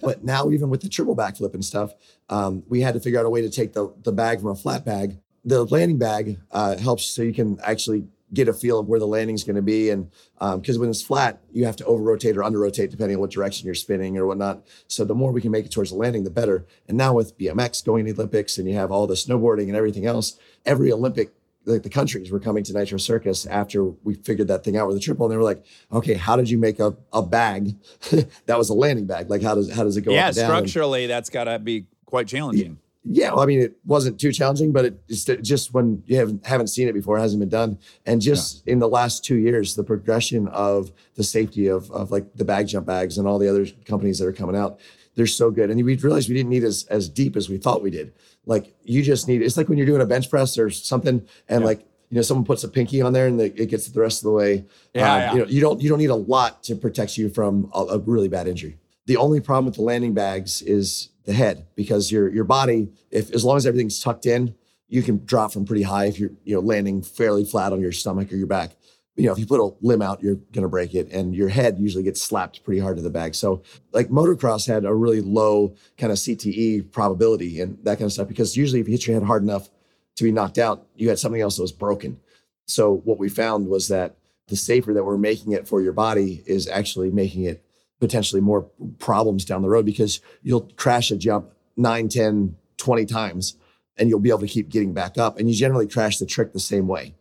but now, even with the triple backflip and stuff, um, we had to figure out a way to take the the bag from a flat bag. The landing bag uh, helps so you can actually get a feel of where the landing's going to be, and um, because when it's flat, you have to over rotate or under rotate depending on what direction you're spinning or whatnot. So the more we can make it towards the landing, the better. And now with BMX going to the Olympics, and you have all the snowboarding and everything else, every Olympic like the countries were coming to Nitro Circus after we figured that thing out with the triple, and they were like, "Okay, how did you make a, a bag that was a landing bag? Like, how does how does it go yeah, up and down?" Structurally, that's got to be quite challenging. Yeah, well, I mean, it wasn't too challenging, but it, it's just when you haven't haven't seen it before, it hasn't been done. And just in the last two years, the progression of the safety of of like the bag jump bags and all the other companies that are coming out, they're so good. And we realized we didn't need as as deep as we thought we did. Like you just need. It's like when you're doing a bench press or something, and Yeah. like you know, someone puts a pinky on there and the, it gets the rest of the way. Yeah, Um, yeah. You know, you don't you don't need a lot to protect you from a, a really bad injury. The only problem with the landing bags is the head because your your body, if as long as everything's tucked in, you can drop from pretty high if you're you know landing fairly flat on your stomach or your back. You know, if you put a limb out, you're gonna break it, and your head usually gets slapped pretty hard to the bag. So, like motocross had a really low kind of CTE probability and that kind of stuff because usually if you hit your head hard enough to be knocked out, you had something else that was broken. So what we found was that the safer that we're making it for your body is actually making it potentially more problems down the road because you'll crash a jump 9, 10, 20 times and you'll be able to keep getting back up. And you generally crash the trick the same way.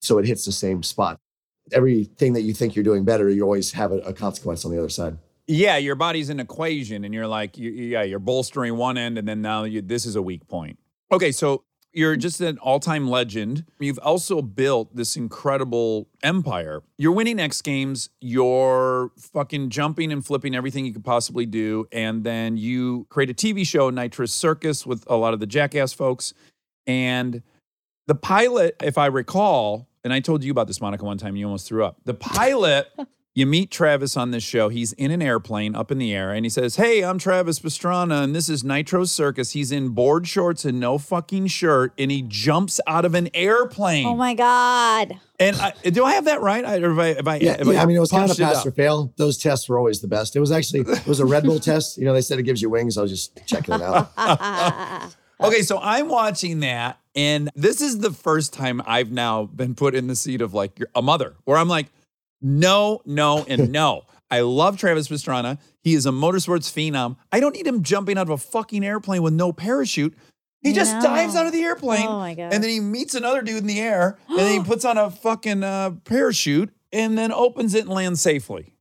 So it hits the same spot. Everything that you think you're doing better, you always have a, a consequence on the other side. Yeah, your body's an equation, and you're like, you, yeah, you're bolstering one end, and then now you, this is a weak point. Okay, so you're just an all-time legend. You've also built this incredible empire. You're winning X Games. You're fucking jumping and flipping everything you could possibly do, and then you create a TV show, Nitro Circus, with a lot of the Jackass folks, and the pilot, if I recall, and I told you about this, Monica, one time, you almost threw up. The pilot, you meet Travis on this show. He's in an airplane up in the air, and he says, Hey, I'm Travis Pastrana, and this is Nitro Circus. He's in board shorts and no fucking shirt, and he jumps out of an airplane. Oh my God. and I, do I have that right? I, or have I, have I, Yeah, have yeah. I mean, it was kind of punched pass or fail. Those tests were always the best. It was actually it was a Red Bull test. You know, they said it gives you wings. I was just checking it out. Okay, so I'm watching that, and this is the first time I've now been put in the seat of like a mother, where I'm like, no, no, and no. I love Travis Pastrana. He is a motorsports phenom. I don't need him jumping out of a fucking airplane with no parachute. He I just know. dives out of the airplane, Oh my God. and then he meets another dude in the air, and then he puts on a fucking uh, parachute, and then opens it and lands safely.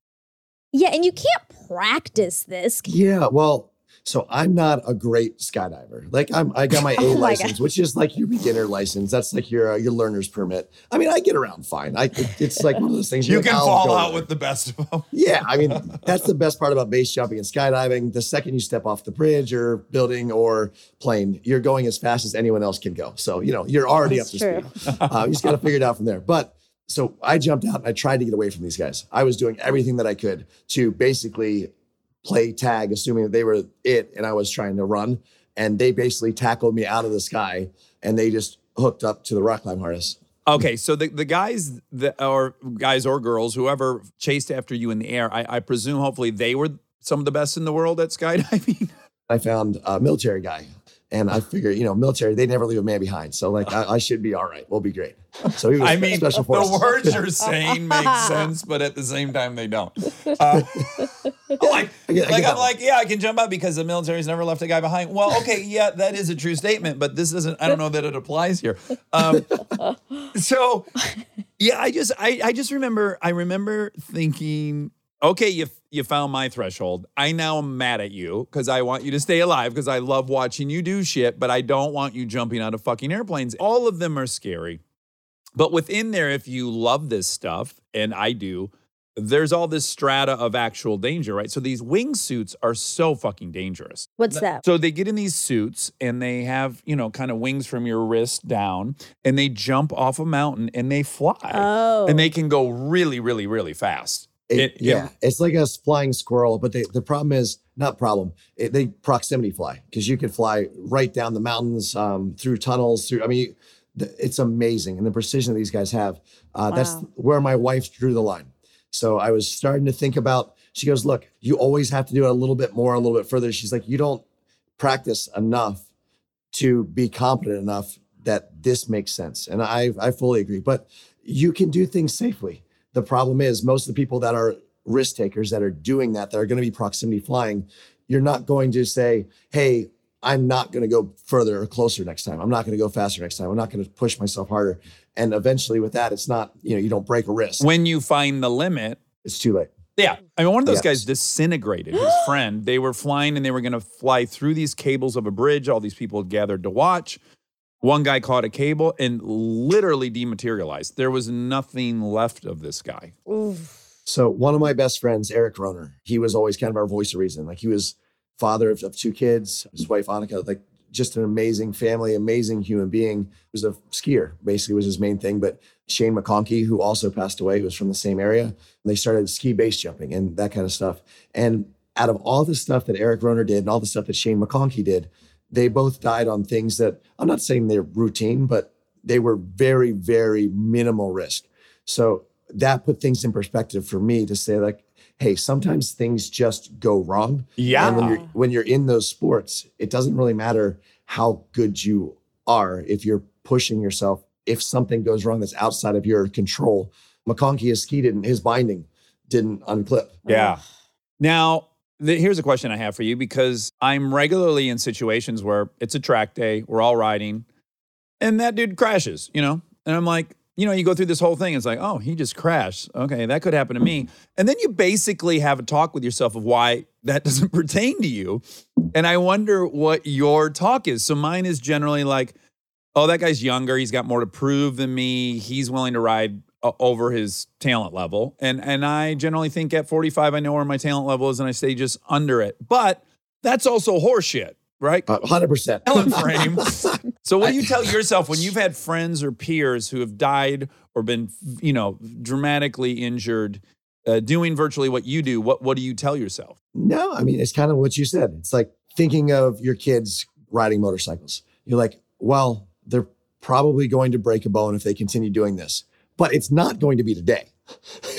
Yeah, and you can't practice this. Yeah, well, So I'm not a great skydiver. Like I'm, I got my A Oh my license, which is like your beginner license. That's like your uh, your learner's permit. I mean, I get around fine. I it- it's like one of those things You can like, fall out there. with the best of them. Yeah, I mean, that's the best part about base jumping and skydiving. The second you step off the bridge or building or plane, you're going as fast as anyone else can go. So, you know, you're already That's up to true. speed. Uh, you just got to figure it out from there. But so I jumped out and I tried to get away from these guys. I was doing everything that I could to basically play tag, assuming that they were it and I was trying to run. And they basically tackled me out of the sky and they just hooked up to the rock climb harness. Okay, so the, the guys that or guys or girls, whoever chased after you in the air, I, I presume hopefully they were some of the best in the world at skydiving. I found a military guy. And I figured, you know, military, they never leave a man behind. So, like, I, I should be all right. We'll be great. So he was I mean, special forces. the words you're saying make sense, but at the same time they don't. Uh, like, I get- I like that I'm like, yeah, I can jump out because the military's never left a guy behind. Well, okay, yeah, that is a true statement, but this doesn't. I don't know that it applies here. Um, so, yeah, I just, I, I just remember, I remember thinking, okay, you, you found my threshold. I now am mad at you because I want you to stay alive because I love watching you do shit, but I don't want you jumping out of fucking airplanes. All of them are scary. But within there, if you love this stuff, and I do, there's all this strata of actual danger, right? So these wingsuits are so fucking dangerous. What's that? So they get in these suits and they have, you know, kind of wings from your wrist down and they jump off a mountain and they fly. Oh. And they can go really, really, really fast. It- It- yeah, it- it's like a flying squirrel, but they, the problem is not problem. It, they proximity fly because you could fly right down the mountains, um, through tunnels, through. I mean, the, it's amazing, and the precision that these guys have. Uh, That's where my wife drew the line. So I was starting to think about. She goes, "Look, you always have to do it a little bit more, a little bit further." She's like, "You don't practice enough to be competent enough that this makes sense," and I I fully agree. But you can do things safely. The problem is most of the people that are risk takers that are doing that, that are going to be proximity flying, you're not going to say, hey, I'm not going to go further or closer next time. I'm not going to go faster next time. I'm not going to push myself harder. And eventually with that, it's not, you know, you don't break a wrist. When you find the limit, It's too late. Yeah. I mean, one of those Yes. guys disintegrated his friend. They were flying and they were going to fly through these cables of a bridge. All these people had gathered to watch. One guy caught a cable and literally dematerialized. There was nothing left of this guy. So one of my best friends, Eric Roner, he was always kind of our voice of reason. Like he was father of, of two kids, his wife Annika, like just an amazing family, amazing human being. He was a skier, basically was his main thing. But Shane McConkey, who also passed away, was from the same area. They started ski base jumping and that kind of stuff. And out of all the stuff that Eric Roner did and all the stuff that Shane McConkey did, they both died on things that I'm not saying they're routine, but they were very, very minimal risk. So that put things in perspective for me to say, like, hey, sometimes things just go wrong. Yeah. And when you're when you're in those sports, it doesn't really matter how good you are if you're pushing yourself. If something goes wrong that's outside of your control, McConkey his ski didn't his binding didn't unclip. Yeah. Now, the, here's a question I have for you because I'm regularly in situations where it's a track day, we're all riding, and that dude crashes, you know? And I'm like, you know, you go through this whole thing, it's like, oh, he just crashed. Okay, that could happen to me. And then you basically have a talk with yourself of why that doesn't pertain to you. And I wonder what your talk is. So mine is generally like, oh, that guy's younger. He's got more to prove than me. He's willing to ride uh, over his talent level. And and I generally think at 45, I know where my talent level is and I stay just under it. But that's also horseshit, right? Hundred percent. Helen frame. So what do you tell yourself when you've had friends or peers who have died or been, you know, dramatically injured uh, doing virtually what you do? What what do you tell yourself? No, I mean, it's kind of what you said. It's like thinking of your kids riding motorcycles. You're like, well, they're probably going to break a bone if they continue doing this, but it's not going to be today.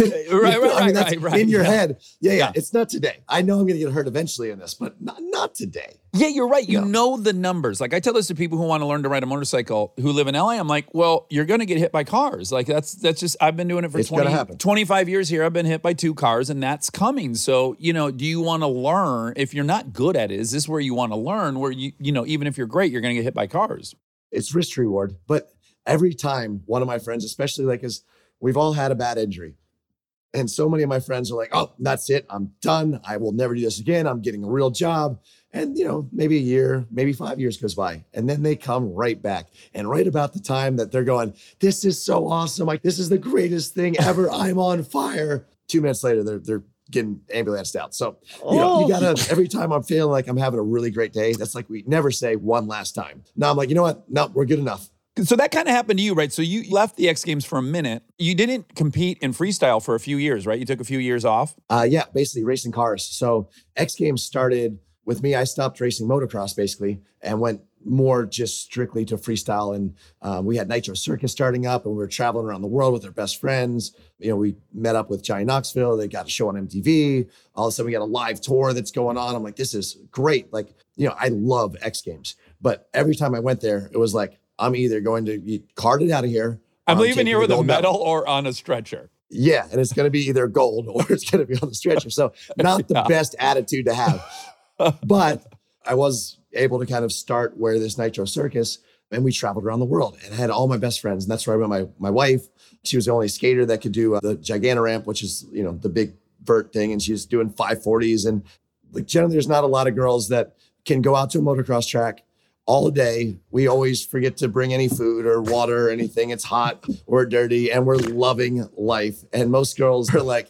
Right, right, right, that's right, right, In your yeah. head. Yeah, yeah, Yeah. It's not today. I know I'm going to get hurt eventually in this, but not, not today. Yeah, you're right. You No. know the numbers. Like I tell this to people who want to learn to ride a motorcycle who live in LA. I'm like, well, you're going to get hit by cars. Like that's that's just I've been doing it for It's 20, 25 years here. I've been hit by two cars and that's coming. So, you know, do you want to learn if you're not good at it? Is this where you want to learn where you you know, even if you're great, you're going to get hit by cars? It's risk reward. But every time one of my friends, especially like as we've all had a bad injury, And so many of my friends are like, oh, that's it. I'm done. I will never do this again. I'm getting a real job. And, you know, maybe a year, maybe five years goes by. And then they come right back. And right about the time that they're going, this is so awesome. Like, this is the greatest thing ever. I'm on fire. Two minutes later, they're, they're getting ambulanced out. So, you know, you oh. gotta, every time I'm feeling like I'm having a really great day, that's like we never say one last time. Now I'm like, you know what? No, we're good enough. So that kind of happened to you, right? So you left the X Games for a minute. You didn't compete in freestyle for a few years, right? You took a few years off. Uh, yeah, basically racing cars. So X Games started with me. I stopped racing motocross basically and went more just strictly to freestyle. And um, we had Nitro Circus starting up, and we were traveling around the world with our best friends. You know, we met up with Johnny Knoxville. They got a show on MTV. All of a sudden, we got a live tour that's going on. I'm like, this is great. Like, you know, I love X Games, but every time I went there, it was like, I'm either going to be carted out of here. I'm leaving here with a gold medal or on a stretcher. Yeah, and it's going to be either gold or it's going to be on the stretcher. So not the Yeah. best attitude to have. but I was able to kind of start where this Nitro Circus, and we traveled around the world and I had all my best friends. And that's where I met my my wife. She was the only skater that could do uh, the Gigantoramp, which is you know the big vert thing, and she was doing 540s. And like generally, there's not a lot of girls that can go out to a motocross track all day. We always forget to bring any food or water or anything. It's hot, we're dirty, and we're loving life. And most girls are like,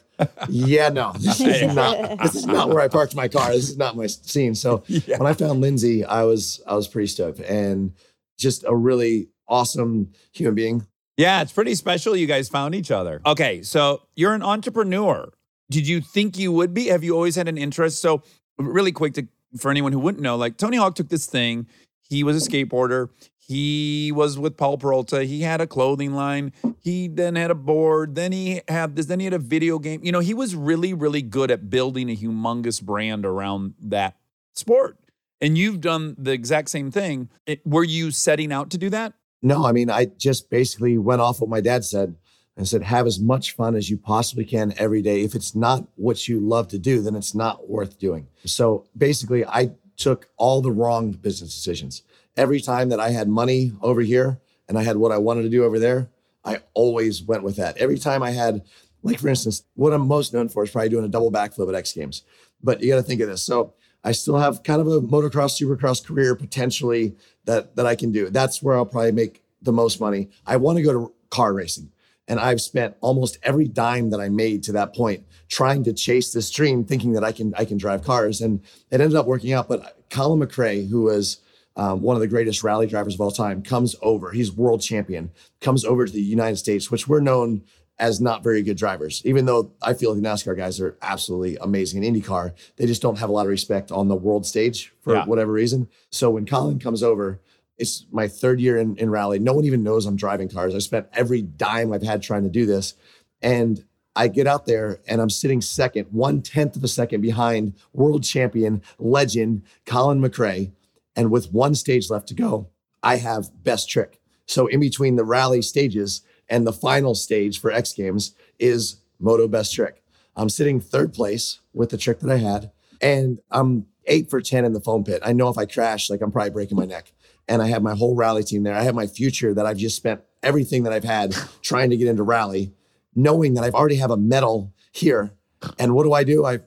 yeah, no, this is not this is not where I parked my car. This is not my scene. So Yeah. when I found Lindsay, I was I was pretty stoked and just a really awesome human being. Yeah, it's pretty special you guys found each other. Okay, so you're an entrepreneur. Did you think you would be? Have you always had an interest? So, really quick to for anyone who wouldn't know, like Tony Hawk took this thing. He was a skateboarder. He was with Powell Peralta. He had a clothing line. He then had a board. Then he had this. Then he had a video game. You know, he was really, really good at building a humongous brand around that sport. And you've done the exact same thing. It, were you setting out to do that? No, I mean, I just basically went off what my dad said and said, have as much fun as you possibly can every day. If it's not what you love to do, then it's not worth doing. So basically, I took all the wrong business decisions. Every time that I had money over here and I had what I wanted to do over there, I always went with that. Every time I had, like for instance, what I'm most known for is probably doing a double backflip at X Games. But you got to think of this. So I still have kind of a motocross, supercross career potentially that that I can do. That's where I'll probably make the most money. I want to go to car racing. And I've spent almost every dime that I made to that point trying to chase this dream, thinking that I can I can drive cars. And it ended up working out. But Colin McRae, who was um, one of the greatest rally drivers of all time, comes over. He's world champion, comes over to the United States, which we're known as not very good drivers. Even though I feel like the NASCAR guys are absolutely amazing in IndyCar, they just don't have a lot of respect on the world stage for Yeah. whatever reason. So when Colin comes over, it's my third year in, in rally. No one even knows I'm driving cars. I spent every dime I've had trying to do this. And I get out there and I'm sitting second, one tenth of a second behind world champion, legend Colin McRae. And with one stage left to go, I have best trick. So in between the rally stages and the final stage for X Games is Moto Best Trick. I'm sitting third place with the trick that I had, and I'm eight for 10 in the foam pit. I know if I crash, like I'm probably breaking my neck. And I have my whole rally team there. I have my future that I've just spent everything that I've had trying to get into rally, knowing that I've already have a medal here. And what do I do? I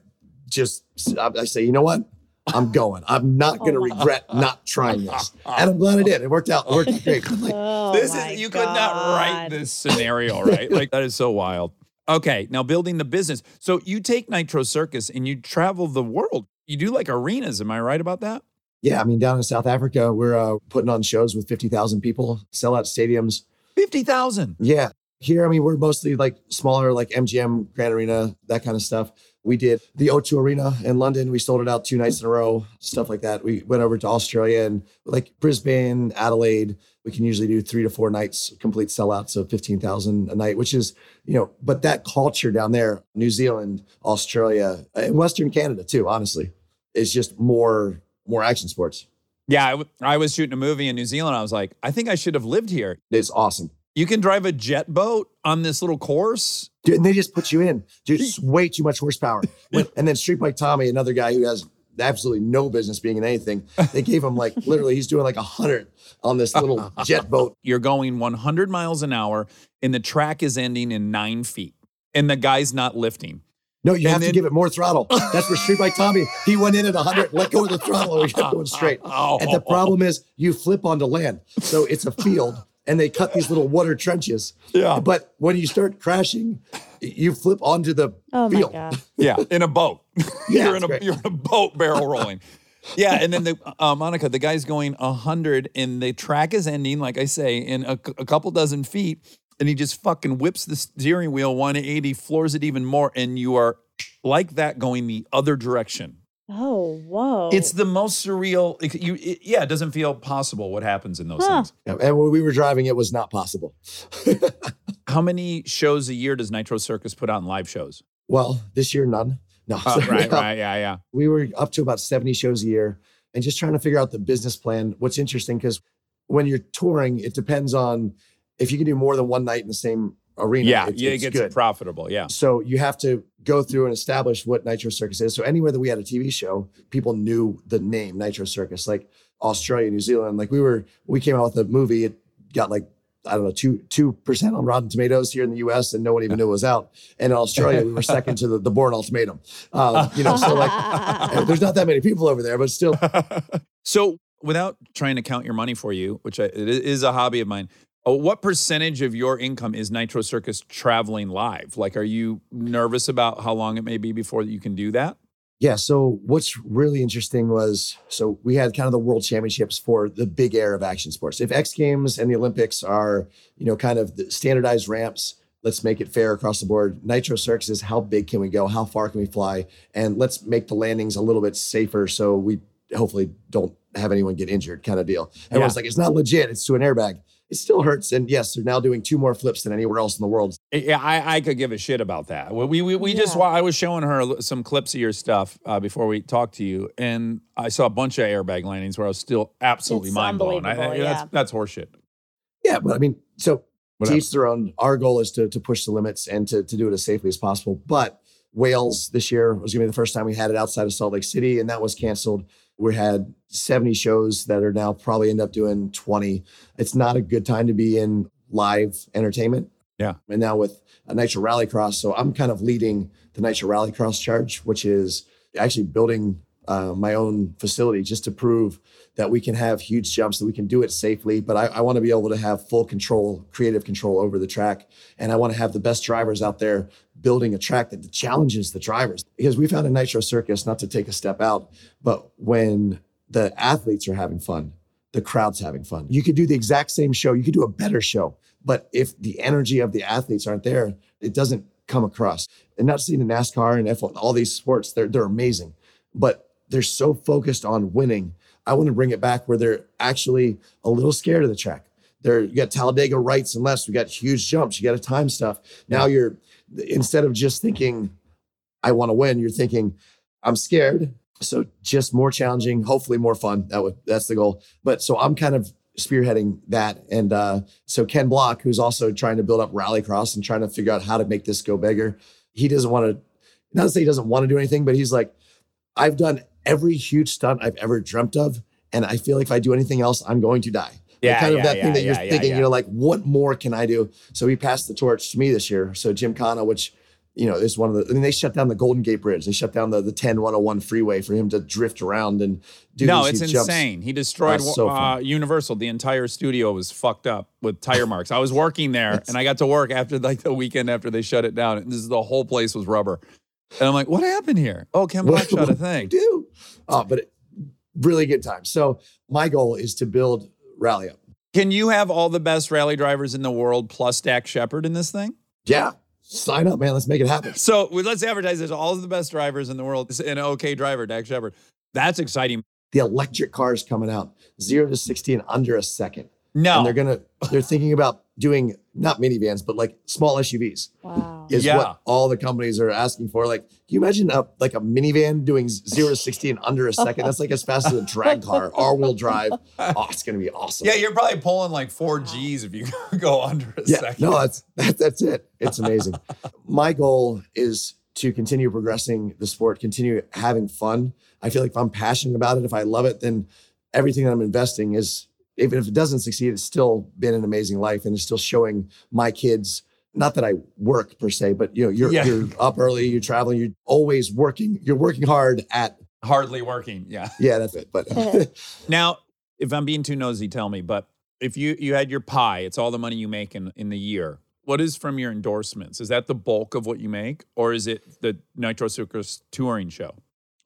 just I say, you know what? I'm going. I'm not going to regret not trying this. And I'm glad I did. It worked out. It worked out great. I'm like, Oh this my is you could not write this scenario, right? like that is so wild. Okay, now building the business. So you take Nitro Circus and you travel the world. You do like arenas, am I right about that? Yeah, I mean, down in South Africa, we're uh, putting on shows with 50,000 people, sell out stadiums. 50,000. Yeah. Here, I mean, we're mostly like smaller, like MGM, Grand Arena, that kind of stuff. We did the O2 Arena in London. We sold it out two nights in a row, stuff like that. We went over to Australia and like Brisbane, Adelaide. We can usually do three to four nights, complete sellouts of 15,000 a night, which is, you know, but that culture down there, New Zealand, Australia, and Western Canada too, honestly, is just more, more action sports. Yeah, I, w- I was shooting a movie in New Zealand. I was like, I think I should have lived here. It's awesome. You can drive a jet boat on this little course. Dude, and they just put you in. Just way too much horsepower. And then Street Bike Tommy, another guy who has absolutely no business being in anything, they gave him like literally, he's doing like a hundred on this little jet boat. You're going 100 miles an hour, and the track is ending in nine feet. and the guy's not lifting. No, you And have then- to give it more throttle. That's where Street Bike Tommy, he went in at 100, let go of the throttle, and we kept going straight. Oh. And the problem is, you flip onto land. So it's a field, and they cut these little water trenches. Yeah. But when you start crashing, you flip onto the Oh my field. god. Yeah, in a boat. Yeah, you're in a great. you're in a boat barrel rolling. Yeah, and then the uh, Monica, the guy's going hundred, and the track is ending, like I say, in a, a couple dozen feet, and he just fucking whips the steering wheel 180, floors it even more, and you are like that going the other direction. Oh, whoa. It's the most surreal. it- you, it- yeah, it doesn't feel possible what happens in those Huh. things. Yeah, And when we were driving, it was not possible. How many shows a year does Nitro Circus put on live shows? Well, this year, none. No. Oh, So, right, yeah, right, yeah, yeah. We were up to about 70 shows a year and just trying to figure out the business plan. What's interesting, because when you're touring, it depends on if you can do more than one night in the same arena. Yeah, it's, yeah, it gets good. profitable. Yeah. So you have to go through and establish what Nitro Circus is. So anywhere that we had a TV show, people knew the name Nitro Circus. Like Australia, New Zealand. Like we were, we came out with a movie. It got like I don't know two two percent on Rotten Tomatoes here in the U.S. and no one even knew it was out. And in Australia, we were second to the the Bourne Ultimatum. Um, you know, so like there's not that many people over there, but still, So, without trying to count your money for you, which I, it is a hobby of mine, Uh, what percentage of your income is Nitro Circus traveling live? Like, are you nervous about how long it may be before you can do that? Yeah. So what's really interesting was so we had kind of the world championships for the big air of action sports. If X Games and the Olympics are, you know, kind of the standardized ramps, let's make it fair across the board. Nitro Circus is how big can we go? How far can we fly? And let's make the landings a little bit safer so we hopefully don't have anyone get injured kind of deal. Everyone's like, it's not legit. It's to an airbag. It still hurts. And yes, they're now doing two more flips than anywhere else in the world. Yeah, I, I could give a shit about that. Well, we we, we just Yeah. wa- I was showing her some clips of your stuff uh, before we talked to you, and I saw a bunch of airbag landings where I was still absolutely It's mind blown. I, unbelievable, I- yeah. That's that's horseshit. Yeah, but I mean, so Whatever. teach their own. Our goal is to to push the limits and to to do it as safely as possible. But Wales this year was going to be the first time we had it outside of Salt Lake City, and that was canceled. We had 70 shows that are now probably end up doing 20. It's not a good time to be in live entertainment. Yeah. And now with a Nitro Rallycross, so I'm kind of leading the Nitro Rallycross charge, which is actually building uh, my own facility just to prove that we can have huge jumps, that we can do it safely. But I, I want to be able to have full control, creative control over the track. And I want to have the best drivers out there building a track that challenges the drivers. Because we found in Nitro Circus, not to take a step out, but when the athletes are having fun, the crowd's having fun. You could do the exact same show, you could do a better show. But if the energy of the athletes aren't there, it doesn't come across. And not seeing the NASCAR and F1, all these sports, they're, they're amazing. But they're so focused on winning. I want to bring it back where they're actually a little scared of the track. There, you got Talladega rights and lefts. We got huge jumps. You got to time stuff. Now you're instead of just thinking, I want to win, you're thinking, I'm scared. So just more challenging, hopefully more fun. That would that's the goal. But so I'm kind of spearheading that. And uh, so Ken Block, who's also trying to build up Rallycross and trying to figure out how to make this go bigger, he doesn't want to. Not to say he doesn't want to do anything, but he's like, I've done every huge stunt I've ever dreamt of, and I feel like if I do anything else, I'm going to die. Yeah, kind of yeah, that yeah, thing that you're thinking, you know, like what more can I do? So he passed the torch to me this year. So Gymkhana, which you know, is one of the. I mean, they shut down the Golden Gate Bridge. They shut down the the 10 101 freeway for him to drift around and do. no, it's huge jumps. insane. He destroyed That's so uh. Universal. The entire studio was fucked up with tire marks. I was working there, and I got to work after like the weekend after they shut it down. And this is the whole place was rubber. And I'm like, what happened here? Oh, Ken What- shot a thing. do. Oh, but it, really good time. So my goal is to build Rally Up. Can you have all the best rally drivers in the world plus Dax Shepard in this thing? Yeah, sign up, man. Let's make it happen. So let's advertise this. All of the best drivers in the world. It's an okay driver, Dax Shepard. That's exciting. The electric cars coming out zero to sixty in under a second, No, and they're gonna they're thinking about doing not minivans but like small SUVs. Wow. Is Yeah. what all the companies are asking for. Like, can you imagine a like a minivan doing zero to sixty in under a second? That's like as fast as a drag car, all-wheel drive. Oh, it's gonna be awesome. yeah, you're probably pulling like four G's if you go under a yeah, second. no, that's that, that's it. It's amazing. My goal is to continue progressing the sport, continue having fun. I feel like if I'm passionate about it, if I love it, then everything that I'm investing is, even if it doesn't succeed, it's still been an amazing life and it's still showing my kids not that I work per se, but you know, you're Yeah. you're up early, you're traveling, you're always working, you're working hard at Hardly working. Yeah. yeah, that's it. But Now, if I'm being too nosy, tell me. But if you you had your pie, it's all the money you make in in the year. What is from your endorsements? Is that the bulk of what you make, or is it the Nitro Circus touring show,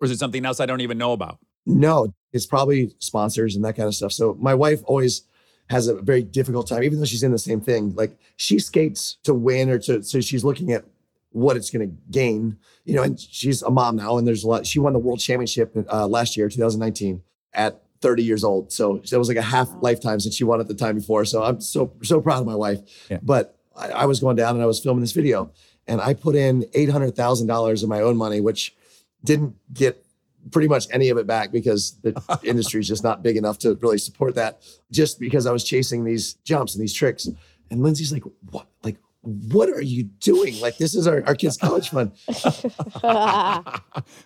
or is it something else I don't even know about? No, it's probably sponsors and that kind of stuff. So my wife always has a very difficult time, even though she's in the same thing. Like she skates to win or to so she's looking at what it's going to gain, you know. And she's a mom now, and there's a lot. She won the world championship uh, last year, 2019, at 30 years old. So that was like a half lifetime since she won at the time before. So I'm so so proud of my wife. Yeah. But I, I was going down and I was filming this video, and I put in eight hundred thousand dollars of my own money, which didn't get pretty much any of it back because the industry is just not big enough to really support that. Just because I was chasing these jumps and these tricks, and Lindsay's like, "What? Like, what are you doing? Like, this is our, our kids' college fund."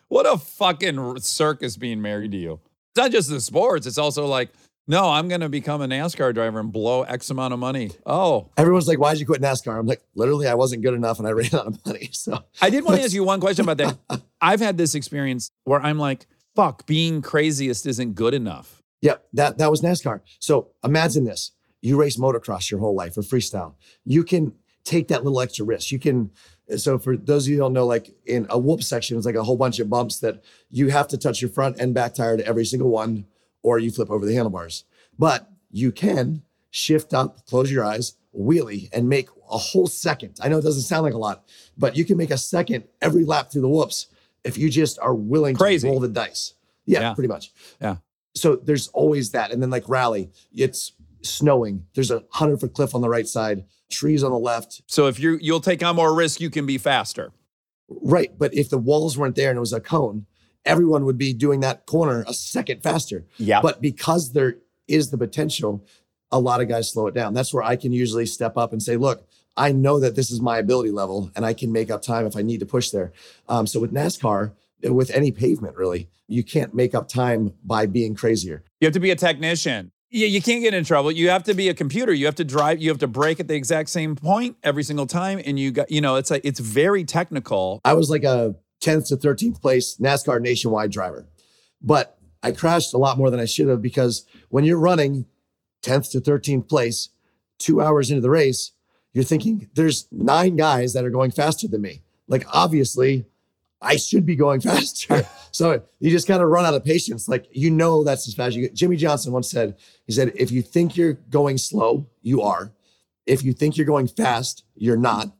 what a fucking circus being married to you. It's not just the sports, it's also like, no, I'm going to become a NASCAR driver and blow X amount of money. Oh, Everyone's like, "Why'd you quit NASCAR?" I'm like, literally, I wasn't good enough, and I ran out of money. So I did want to ask you one question about that. I've had this experience where I'm like, fuck, being craziest isn't good enough. Yep, that that was NASCAR. So imagine this: you race motocross your whole life or freestyle. You can take that little extra risk. You can. So for those of you who don't know, like in a whoop section, it's like a whole bunch of bumps that you have to touch your front and back tire to every single one, or you flip over the handlebars. But you can shift up, close your eyes, wheelie, and make a whole second. I know it doesn't sound like a lot, but you can make a second every lap through the whoops if you just are willing Crazy. to roll the dice. Yeah, Yeah. pretty much Yeah. so there's always that. And then like rally, it's snowing. There's a hundred foot cliff on the right side, trees on the left. So if you you'll take on more risk, you can be faster. Right. But if the walls weren't there and it was a cone, everyone would be doing that corner a second faster. Yeah. But because there is the potential, a lot of guys slow it down. That's where I can usually step up and say, look, I know that this is my ability level and I can make up time if I need to push there. Um, so with NASCAR, with any pavement, really, you can't make up time by being crazier. You have to be a technician. Yeah, you can't get in trouble. You have to be a computer. You have to drive. You have to brake at the exact same point every single time, and you got you know it's like it's very technical. I was like a 10th to 13th place NASCAR nationwide driver. But I crashed a lot more than I should have because when you're running 10th to 13th place, two hours into the race, you're thinking there's nine guys that are going faster than me. Like, obviously, I should be going faster. so you just kind of run out of patience. Like, you know, that's as fast as you get. Jimmie Johnson once said, he said, if you think you're going slow, you are. If you think you're going fast, you're not.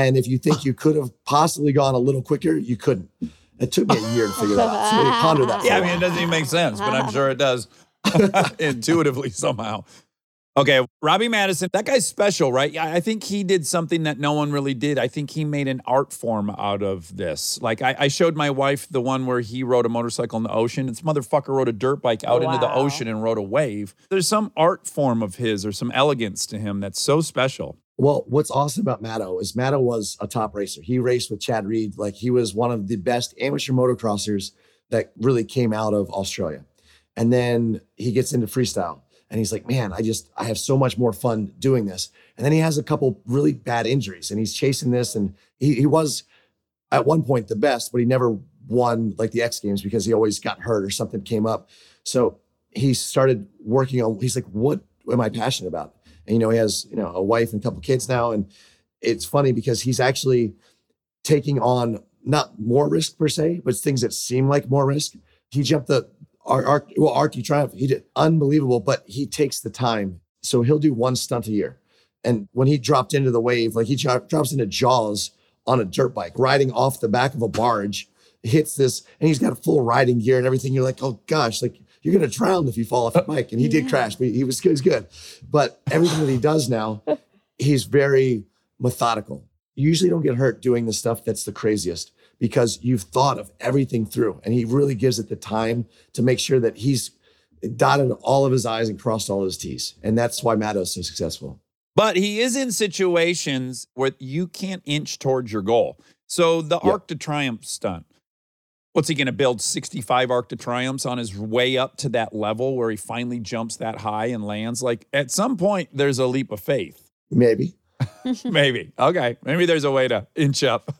And if you think you could have possibly gone a little quicker, you couldn't. It took me a year to figure that out. So I pondered that. Yeah, a I mean it doesn't even make sense, but I'm sure it does intuitively somehow. Okay, Robbie Maddison, that guy's special, right? Yeah, I think he did something that no one really did. I think he made an art form out of this. Like I, I showed my wife the one where he rode a motorcycle in the ocean. This motherfucker rode a dirt bike out into the ocean and rode a wave. There's some art form of his or some elegance to him that's so special. Well, what's awesome about Matto is Matto was a top racer. He raced with Chad Reed. Like he was one of the best amateur motocrossers that really came out of Australia. And then he gets into freestyle and he's like, man, I just, I have so much more fun doing this. And then he has a couple really bad injuries and he's chasing this. And he, he was at one point the best, but he never won like the X Games because he always got hurt or something came up. So he started working on, he's like, what am I passionate about? And, you know, he has, you know, a wife and a couple kids now. And it's funny because he's actually taking on not more risk per se, but things that seem like more risk. He jumped the Ar- Ar- well, Arc de Triomphe. He did unbelievable, but he takes the time. So he'll do one stunt a year. And when he dropped into the wave, like he dro- drops into Jaws on a dirt bike, riding off the back of a barge, hits this, and he's got a full riding gear and everything. You're like, oh gosh, like you're gonna drown if you fall off a bike. And he did crash, but he was, he was good. But everything that he does now, he's very methodical. You usually don't get hurt doing the stuff that's the craziest because you've thought of everything through. And he really gives it the time to make sure that he's dotted all of his I's and crossed all his T's. And that's why Matto's so successful. But he is in situations where you can't inch towards your goal. So the Yeah. Arc de Triomphe stunt, what's he going to build 65 Arc de Triomphes on his way up to that level where he finally jumps that high and lands? Like at some point, there's a leap of faith. Maybe. Maybe. Okay. Maybe there's a way to inch up.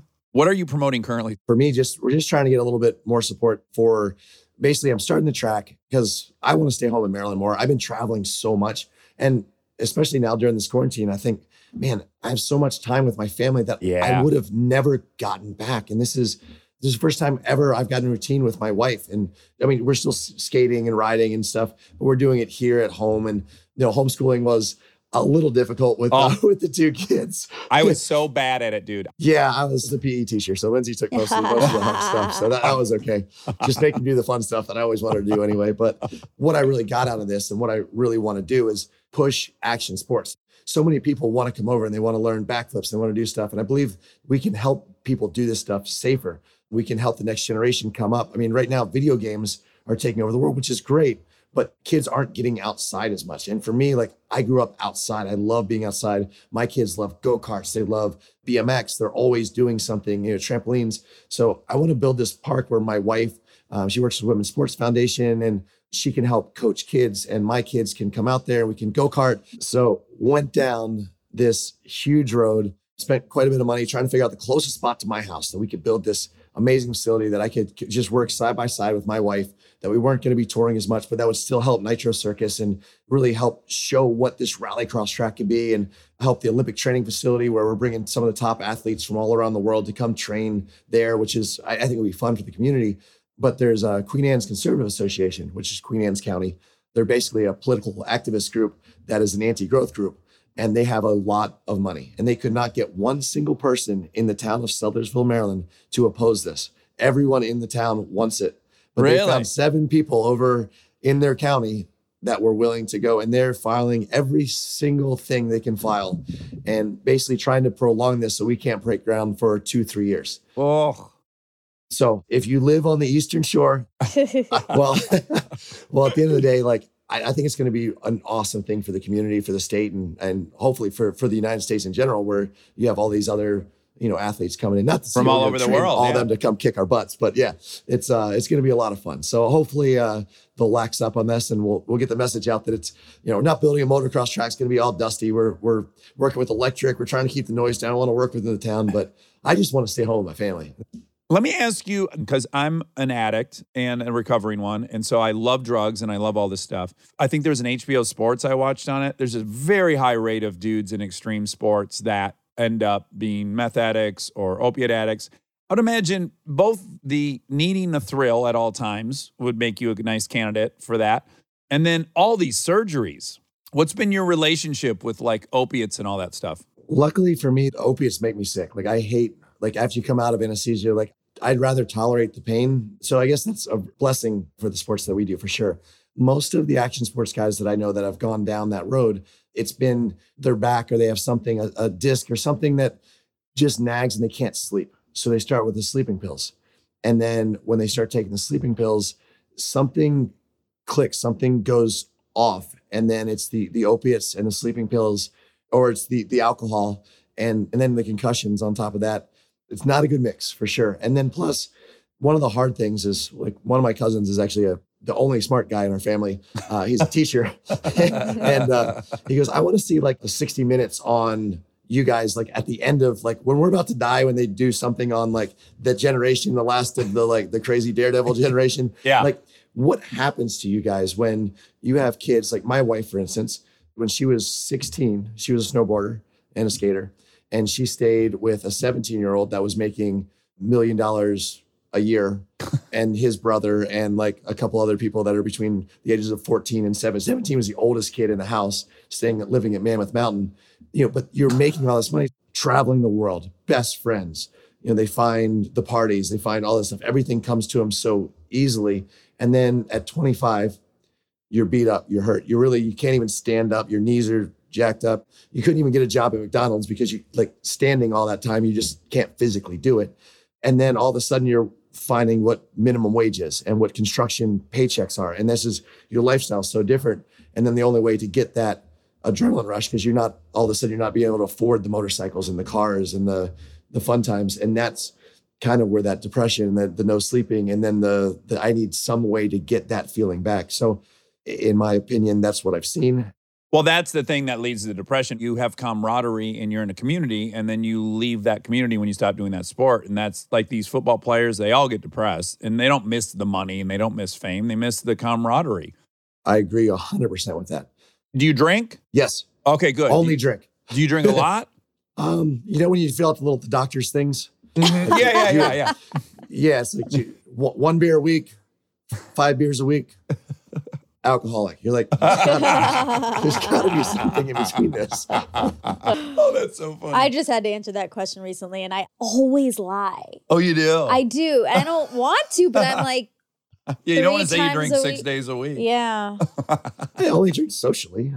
what are you promoting currently? for me, just we're just trying to get a little bit more support for basically I'm starting the track because I want to stay home in Maryland more. I've been traveling so much. And especially now during this quarantine, I think, man, I have so much time with my family that Yeah. I would have never gotten back. And this is this is the first time ever I've gotten a routine with my wife. And I mean, we're still skating and riding and stuff, but we're doing it here at home. And you know, homeschooling was a little difficult with uh, Oh. with the two kids. I was so bad at it, dude. Yeah, I was the PE teacher. So Lindsay took most of, most of the hard stuff. So that, that was okay. Just make him do the fun stuff that I always wanted to do anyway. But what I really got out of this and what I really want to do is push action sports. So many people want to come over and they want to learn backflips. They want to do stuff. And I believe we can help people do this stuff safer. We can help the next generation come up. I mean, right now, video games are taking over the world, which is great but kids aren't getting outside as much. And for me, like I grew up outside. I love being outside. My kids love go-karts. They love BMX. They're always doing something, you know, trampolines. So I want to build this park where my wife, um, she works with Women's Sports Foundation and she can help coach kids and my kids can come out there. We can go-kart. So went down this huge road, spent quite a bit of money trying to figure out the closest spot to my house that we could build this amazing facility that I could just work side by side with my wife that we weren't going to be touring as much, but that would still help Nitro Circus and really help show what this rallycross track could be and help the Olympic training facility where we're bringing some of the top athletes from all around the world to come train there, which is, I, I think, would be fun for the community. But there's a Queen Anne's Conservative Association, which is Queen Anne's County. They're basically a political activist group that is an anti growth group. And they have a lot of money. And they could not get one single person in the town of Sudlersville, Maryland to oppose this. Everyone in the town wants it. But they Really? found seven people over in their county that were willing to go and they're filing every single thing they can file and basically trying to prolong this so we can't break ground for two, three years. Oh, So if you live on the Eastern Shore, well, well, at the end of the day, like I, I think it's going to be an awesome thing for the community, for the state, and and hopefully for for the United States in general, where you have all these other you know athletes coming in, not From all over the world, all yeah. them to come kick our butts, but yeah, it's uh it's going to be a lot of fun. So hopefully uh they'll lax up on this, and we'll we'll get the message out that it's you know not building a motocross track. It's going to be all dusty. We're we're working with electric. We're trying to keep the noise down. I want to work within the town, but I just want to stay home with my family. Let me ask you, because I'm an addict and a recovering one. And so I love drugs and I love all this stuff. I think there's an HBO Sports I watched on it. There's a very high rate of dudes in extreme sports that end up being meth addicts or opiate addicts. I would imagine both the needing the thrill at all times would make you a nice candidate for that. And then all these surgeries. What's been your relationship with like opiates and all that stuff? luckily for me, opiates make me sick. Like I hate, like after you come out of anesthesia, like I'd rather tolerate the pain. So I guess that's a blessing for the sports that we do for sure. Most of the action sports guys that I know that have gone down that road, it's been their back or they have something, a, a disc or something that just nags and they can't sleep. So they start with the sleeping pills. And then when they start taking the sleeping pills, something clicks, something goes off. And then it's the the opiates and the sleeping pills or it's the the alcohol and and then the concussions on top of that. It's not a good mix for sure. And then plus, one of the hard things is like one of my cousins is actually a the only smart guy in our family. Uh, he's a teacher, and uh, he goes, "I want to see like the sixty minutes on." You guys, like at the end of like when we're about to die, when they do something on like the generation, the last of the like the crazy daredevil generation. Yeah. Like what happens to you guys when you have kids? Like my wife, for instance, when she was 16, she was a snowboarder and a skater. And she stayed with a 17 year old that was making million dollars a year and his brother and like a couple other people that are between the ages of 14 and 7. 17 was the oldest kid in the house, staying living at Mammoth Mountain. You know, but you're making all this money, traveling the world, best friends. You know, they find the parties, they find all this stuff. Everything comes to them so easily. And then at 25, you're beat up, you're hurt. You're really, you can't even stand up. Your knees are jacked up. You couldn't even get a job at McDonald's because you like standing all that time, you just can't physically do it. And then all of a sudden you're finding what minimum wage is and what construction paychecks are. And this is your lifestyle so different. And then the only way to get that adrenaline rush, because you're not all of a sudden you're not being able to afford the motorcycles and the cars and the the fun times. And that's kind of where that depression, the, the no sleeping, and then the the I need some way to get that feeling back. So in my opinion, that's what I've seen. Well, that's the thing that leads to the depression. You have camaraderie and you're in a community, and then you leave that community when you stop doing that sport. And that's like these football players, they all get depressed and they don't miss the money and they don't miss fame. They miss the camaraderie. I agree 100% with that. Do you drink? Yes, Okay, good. only do, drink. do you drink a lot? Um, you know when you fill out the little the doctor's things? yeah, yeah, yeah, yeah. Yeah, it's like one beer a week, five beers a week. Alcoholic. You're like, there's gotta, be something in between this. Oh, that's so funny. I just had to answer that question recently, and I always lie. oh, you do? I do. I don't want to, but I'm like, yeah, you don't want to say you drink six week. days a week. yeah, I only drink socially.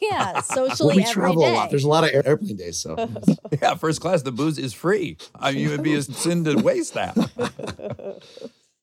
yeah. Well, Socially, we every travel a lot. There's a lot of air- airplane days, so Yeah, first class, the booze is free. I mean, it would be a sin to waste that.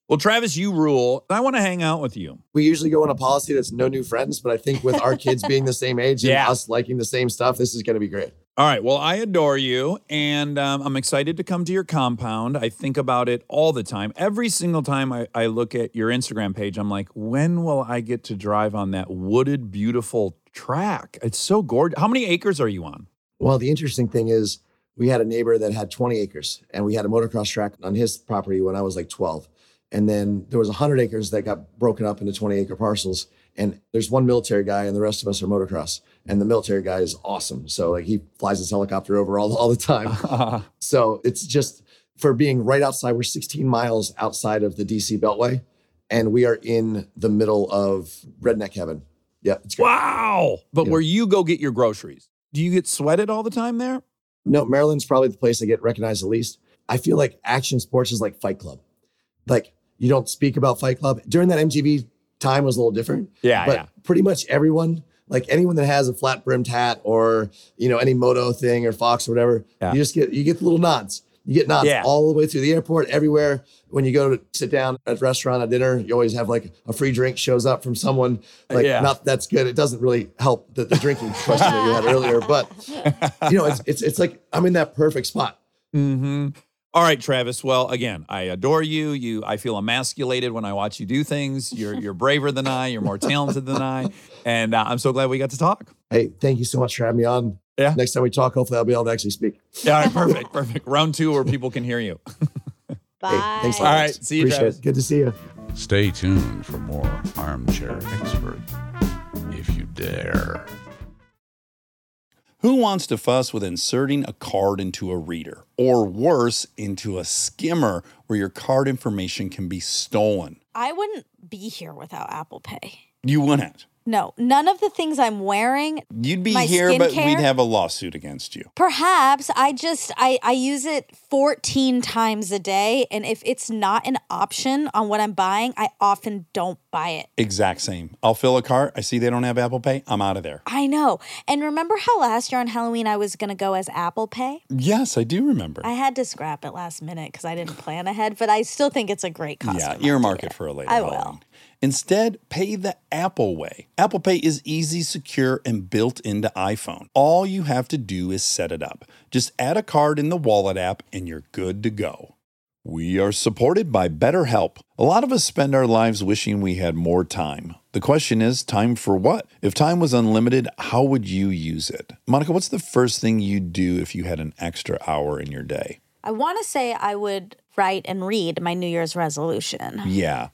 Well, Travis, you rule. I want to hang out with you. we usually go on a policy that's no new friends. But I think with our kids being the same age and Yeah. us liking the same stuff, this is going to be great. All right. Well, I adore you, and um, I'm excited to come to your compound. I think about it all the time. Every single time I, I look at your Instagram page, I'm like, when will I get to drive on that wooded, beautiful track? It's so gorgeous. How many acres are you on? Well, the interesting thing is, we had a neighbor that had 20 acres, and we had a motocross track on his property when I was like 12. And then there was 100 acres that got broken up into 20 acre parcels. And there's one military guy, and the rest of us are motocross. And the military guy is awesome. So like he flies his helicopter over all, all the time. so it's just for being right outside. We're 16 miles outside of the DC Beltway, and we are in the middle of redneck heaven. Yeah, it's great. wow. But where you go get your groceries, do you get sweated all the time there? No, Maryland's probably the place I get recognized the least. I feel like action sports is like Fight Club. Like you don't speak about Fight Club during that MTV time was a little different. Yeah, but yeah. pretty much everyone, like anyone that has a flat brimmed hat or you know any moto thing or Fox or whatever, Yeah. you just get you get the little nods. You get nods Yeah. all the way through the airport, everywhere. When you go to sit down at a restaurant at dinner, you always have like a free drink shows up from someone. Like, Yeah. not that's good. It doesn't really help the, the drinking question that you had earlier, but you know, it's it's it's like I'm in that perfect spot. Mm-hmm. All right, Travis. Well, again, I adore you. You, I feel emasculated when I watch you do things. You're you're braver than I. You're more talented than I, and uh, I'm so glad we got to talk. Hey, thank you so much for having me on. Yeah. Next time we talk, hopefully I'll be able to actually speak. Yeah, all right, perfect, perfect. Round two, where people can hear you. Bye. Hey, thanks a All lot. right, guys. see you, Appreciate Travis. it. Good to see you. Stay tuned for more Armchair Expert, if you dare. Who wants to fuss with inserting a card into a reader, or worse, into a skimmer where your card information can be stolen? I wouldn't be here without Apple Pay. You wouldn't. No, none of the things I'm wearing. You'd be here, but we'd have a lawsuit against you. Perhaps I just I I use it 14 times a day and if it's not an option on what I'm buying, I often don't buy it. Exact same. I'll fill a cart. I see they don't have Apple Pay. I'm out of there. I know. And remember how last year on Halloween I was going to go as Apple Pay? Yes, I do remember. I had to scrap it last minute cuz I didn't plan ahead, but I still think it's a great costume. yeah, earmark it for a later I will. Instead, pay the Apple way. Apple Pay is easy, secure, and built into iPhone. All you have to do is set it up. Just add a card in the wallet app and you're good to go. We are supported by BetterHelp. A lot of us spend our lives wishing we had more time. The question is, time for what? If time was unlimited, how would you use it? Monica, what's the first thing you'd do if you had an extra hour in your day? I want to say I would write and read my New Year's resolution. Yeah,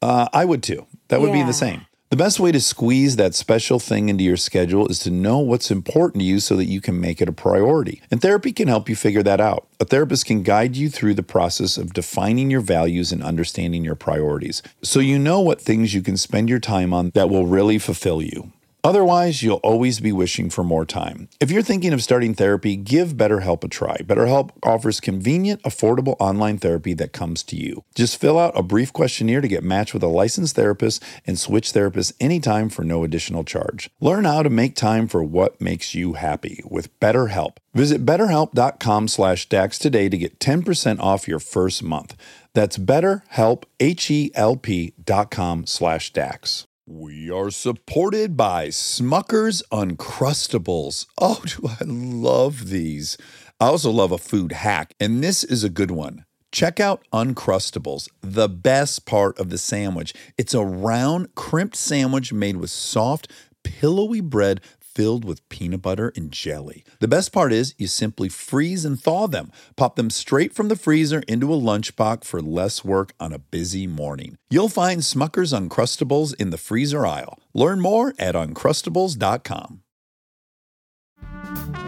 uh, I would too. That would be the same. The best way to squeeze that special thing into your schedule is to know what's important to you so that you can make it a priority. And therapy can help you figure that out. A therapist can guide you through the process of defining your values and understanding your priorities so you know what things you can spend your time on that will really fulfill you. Otherwise, you'll always be wishing for more time. If you're thinking of starting therapy, give BetterHelp a try. BetterHelp offers convenient, affordable online therapy that comes to you. Just fill out a brief questionnaire to get matched with a licensed therapist and switch therapists anytime for no additional charge. Learn how to make time for what makes you happy with BetterHelp. Visit betterhelp.com slash DAX today to get 10% off your first month. That's betterhelp, H-E-L-P dot com slash DAX. We are supported by Smucker's Uncrustables. Oh, do I love these. I also love a food hack, and this is a good one. Check out Uncrustables, the best part of the sandwich. It's a round, crimped sandwich made with soft, pillowy bread filled with peanut butter and jelly. The best part is you simply freeze and thaw them. Pop them straight from the freezer into a lunchbox for less work on a busy morning. You'll find Smucker's Uncrustables in the freezer aisle. Learn more at uncrustables.com.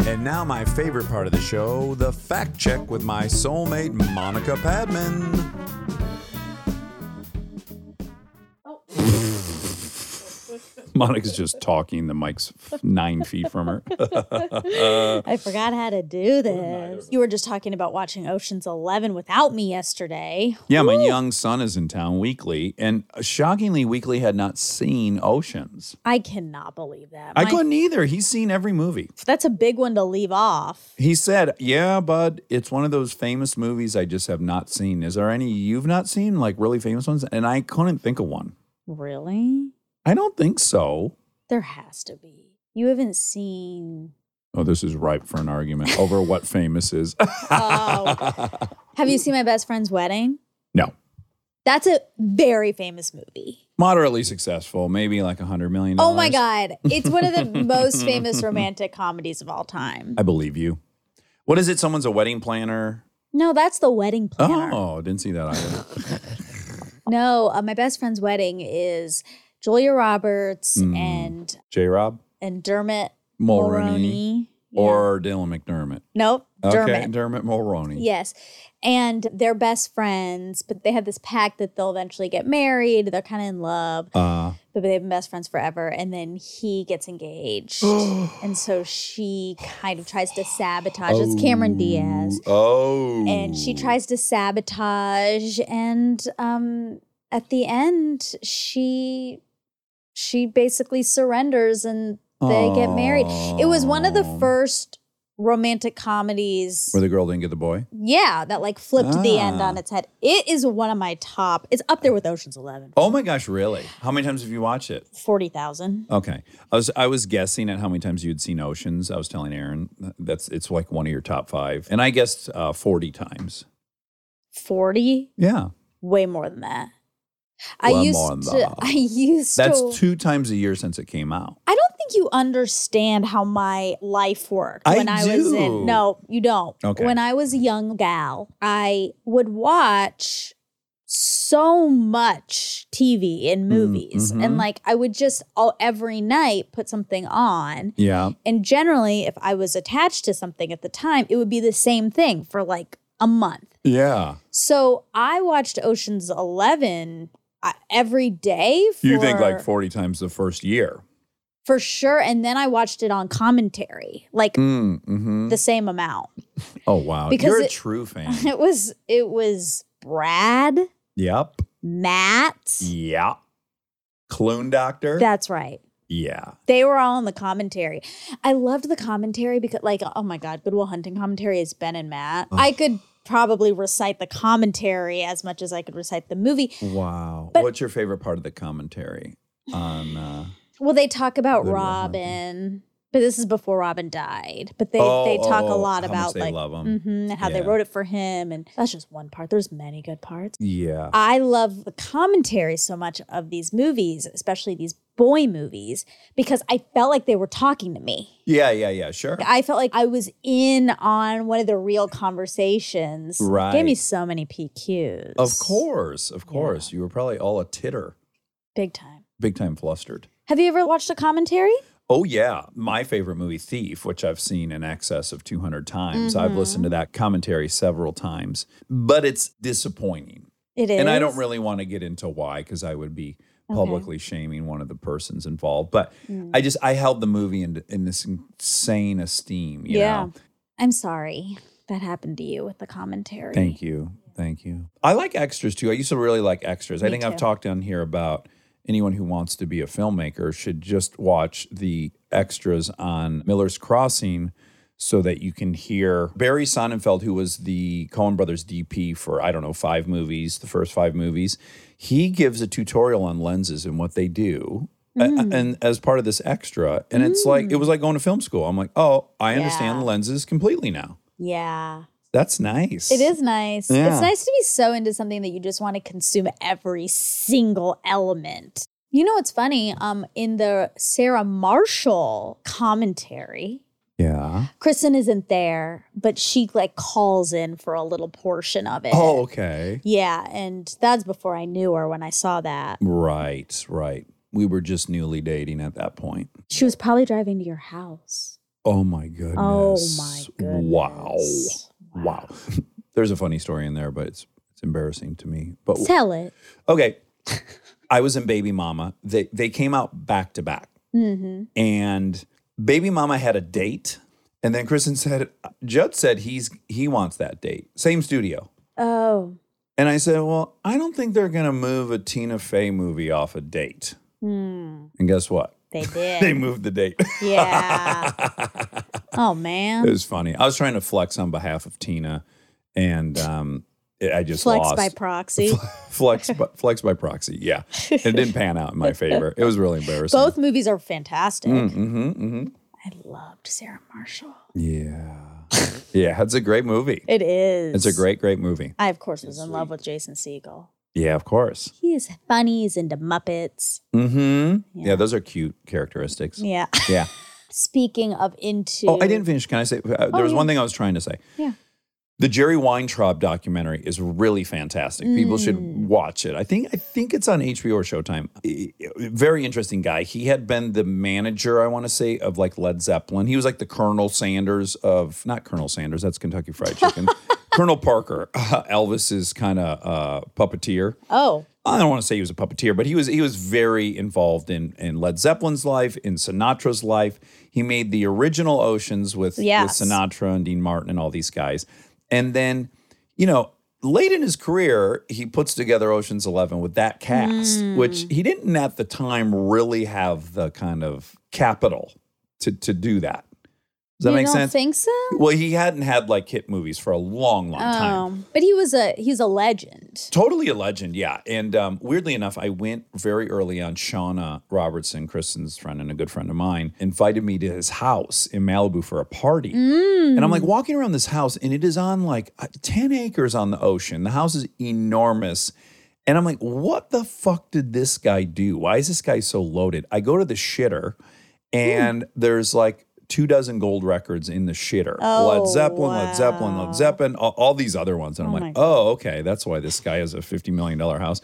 And now, my favorite part of the show the fact check with my soulmate, Monica Padman. Oh. Monica's just talking. The mic's nine feet from her. I forgot how to do this. You were just talking about watching Ocean's 11 without me yesterday. Yeah, my young son is in town weekly, and shockingly, Weekley had not seen Oceans. I cannot believe that. I My- couldn't either. He's seen every movie. That's a big one to leave off. He said, Yeah, bud, it's one of those famous movies I just have not seen. Is there any you've not seen, like really famous ones? And I couldn't think of one. Really? I don't think so. There has to be. You haven't seen. Oh, this is ripe for an argument over what famous is. Oh. Have you seen My Best Friend's Wedding? no. That's a very famous movie. Moderately successful, maybe like a hundred million. Oh my. God. It's one of the most famous romantic comedies of all time. I believe you. What is it? Someone's a wedding planner. No, that's the wedding planner. Oh, didn't see that either. No, uh, My Best Friend's Wedding is Julia Roberts Mm. and J. Rob and Dermot Mulroney Mulroney. Yeah. or Dylan McDermott. nope, Okay, Dermot. Dermot Mulroney. Yes. And they're best friends, but they have this pact that they'll eventually get married. They're kind of in love, Uh, but they've been best friends forever. And then he gets engaged. and so she kind of tries to sabotage. It's Cameron Diaz. Oh. And she tries to sabotage. And um, at the end, she she basically surrenders and they get married. It was one of the first romantic comedies. Where the girl didn't get the boy? Yeah, that like flipped the end Ah. on its head. It is one of my top. It's up there with Ocean's 11. Oh my gosh, really? How many times have you watched it? 40,000. Okay. I was I was guessing at how many times you'd seen Oceans. I was telling Aaron that's it's like one of your top five. And I guessed uh, 40 times. 40? Yeah. Way more than that. I Way used to. I used That's to two times a year since it came out. I don't think you understand how my life worked I when I was do. in. No, you don't. Okay. When I was a young gal, I would watch so much TV and movies, mhm. and like I would just all every night put something on. Yeah. And generally, if I was attached to something at the time, it would be the same thing for like a month. Yeah. So I watched Ocean's Eleven uh, every day. For, You think like 40 times the first year. for sure, and then I watched it on commentary, like Mm, hmm the same amount. Oh, wow. Because You're a it- true fan. It was it was Brad, yep. Matt. Yeah. Clune Doctor. That's right. yeah. They were all in the commentary. I loved the commentary because, like, oh my God, Good Will Hunting commentary is Ben and Matt. I could probably recite the commentary as much as I could recite the movie. Wow. But- What's your favorite part of the commentary on uh Well, they talk about Good Will Hunting. Robin, but this is before Robin died. But they Oh, they talk oh, a lot how much about they like love him. mhm, and how they wrote it for him, and that's just one part. There's many good parts. Yeah. I love the commentary so much of these movies, especially these boy movies, because I felt like they were talking to me. Yeah, yeah, yeah, sure. I felt like I was in on one of the real conversations. It Gave me so many PQs. Of course, of course. You were probably all a titter, Big time. big time flustered. Have you ever watched a commentary? Oh yeah, my favorite movie Thief, which I've seen in excess of 200 times. I've mm-hmm. listened to that commentary several times, but it's disappointing. It is. And I don't really want to get into why cuz I would be publicly shaming one of the persons involved, but Mm. I just I held the movie in in this insane esteem, you Yeah. know. I'm sorry that happened to you with the commentary. Thank you. Thank you. I like extras too. I used to really like extras. I Me think I've talked on here about anyone who wants to be a filmmaker should just watch the extras on Miller's Crossing so that you can hear Barry Sonnenfeld, who was the Coen Brothers DP for, I don't know, five movies, the first five movies. He gives a tutorial on lenses and what they do. Mm. And as part of this extra, and it's like it was like going to film school. I'm like, oh, I understand Yeah. the lenses completely now. Yeah. That's nice. It is nice. Yeah. It's nice to be so into something that you just want to consume every single element. You know what's funny? Um, in the Sarah Marshall commentary, Yeah. Kristen isn't there, but she like calls in for a little portion of it. Oh, okay. Yeah, and that's before I knew her when I saw that. Right, right. We were just newly dating at that point. She was probably driving to your house. Oh my goodness. Oh my goodness. Wow. Wow. There's a funny story in there, but it's it's embarrassing to me. But Tell it. okay. I was in Baby Mama. They they came out back to back. Mm-hmm. And Baby Mama had a date. And then Kristen said, Judd said he's he wants that date. Same studio. Oh. And I said, Well, I don't think they're gonna move a Tina Fey movie off a date. Hmm. And guess what? They did. They moved the date. yeah. Oh man. It was funny. I was trying to flex on behalf of Tina, and um, I just Flex lost. by proxy. flex, by, flex by proxy. Yeah, it didn't pan out in my favor. It was really embarrassing. Both movies are fantastic. Mm-hmm, mm-hmm. I loved Sarah Marshall. Yeah, yeah. It's a great movie. It is. It's a great, great movie. I of course was in love with Jason Segel. Yeah, of course. He is funny. He's into Muppets. Mm-hmm. Yeah. Yeah. those are cute characteristics. Yeah. Yeah. Speaking of into. Oh, I didn't finish. Can I say? Uh, there Oh, was yeah. one thing I was trying to say. Yeah. The Jerry Weintraub documentary is really fantastic. People Mm. should watch it. I think I think it's on HBO or Showtime. Very interesting guy. He had been the manager, I want to say, of like Led Zeppelin. He was like the Colonel Sanders of not Colonel Sanders. That's Kentucky Fried Chicken. Colonel Parker, uh, Elvis's kind of uh, puppeteer. Oh. I don't want to say he was a puppeteer, but he was he was very involved in in Led Zeppelin's life, in Sinatra's life. He made the original Oceans with, Yes. with Sinatra and Dean Martin and all these guys. And then, you know, late in his career, he puts together Ocean's 11 with that cast, mm. which he didn't at the time really have the kind of capital to to do that. Does that you make don't sense? think so? well, he hadn't had like hit movies for a long, long time. Um, but he was a he's a legend. Totally a legend, yeah. And um, weirdly enough, I went very early on. Shauna Robertson, Kristen's friend and a good friend of mine, invited me to his house in Malibu for a party. Mm. And I'm like walking around this house, and it is on like uh, 10 acres on the ocean. The house is enormous. And I'm like, what the fuck did this guy do? Why is this guy so loaded? I go to the shitter, and there's like two dozen gold records in the shitter. Oh, Led Zeppelin, Led Zeppelin, wow. Led Zeppelin, all, all these other ones. And I'm Oh like, oh, okay, that's why this guy has a $50 million house.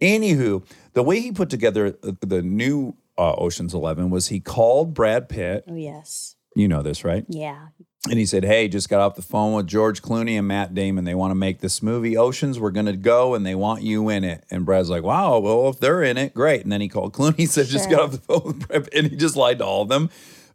Anywho, the way he put together the, the new uh, Ocean's 11 was he called Brad Pitt. Oh yes. You know this, right? Yeah. And he said, Hey, just got off the phone with George Clooney and Matt Damon. They want to make this movie, Oceans. We're going to go and they want you in it. And Brad's like, Wow, well, if they're in it, great. And then he called Clooney, said, Just got off the phone with Brad Pitt. And he just lied to all of them.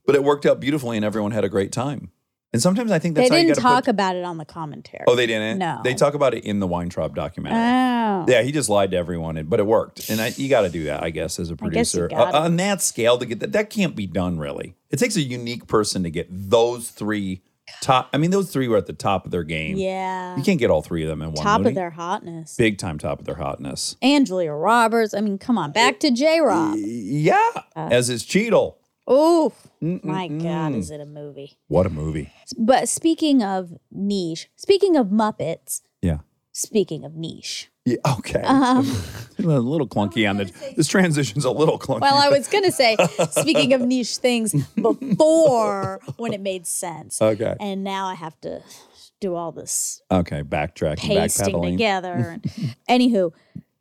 But it worked out beautifully and everyone had a great time. And sometimes I think that's they didn't talk put. about it on the commentary. Oh, they didn't? No. They talk about it in the Weintraub documentary. Oh. Yeah, he just lied to everyone, but it worked. And I, you got to do that, I guess, as a I guess you producer. Uh, on that scale, to get that, that can't be done really. It takes a unique person to get those three top. I mean, those three were at the top of their game. Yeah. You can't get all three of them in one Top of their hotness. Big time top of their hotness. And Julia Roberts. I mean, come on, back to J Rob. Yeah, Uh. as is Cheadle. Oh my God, is it a movie? What a movie. But speaking of niche, speaking of Muppets, Yeah. speaking of niche. Yeah, okay. Um, a little clunky on the. This transition's a little clunky. well, I was gonna say, speaking of niche things, before when it made sense, Okay. and now I have to do all this Okay, backtracking, pasting backpedaling. together. And, anywho,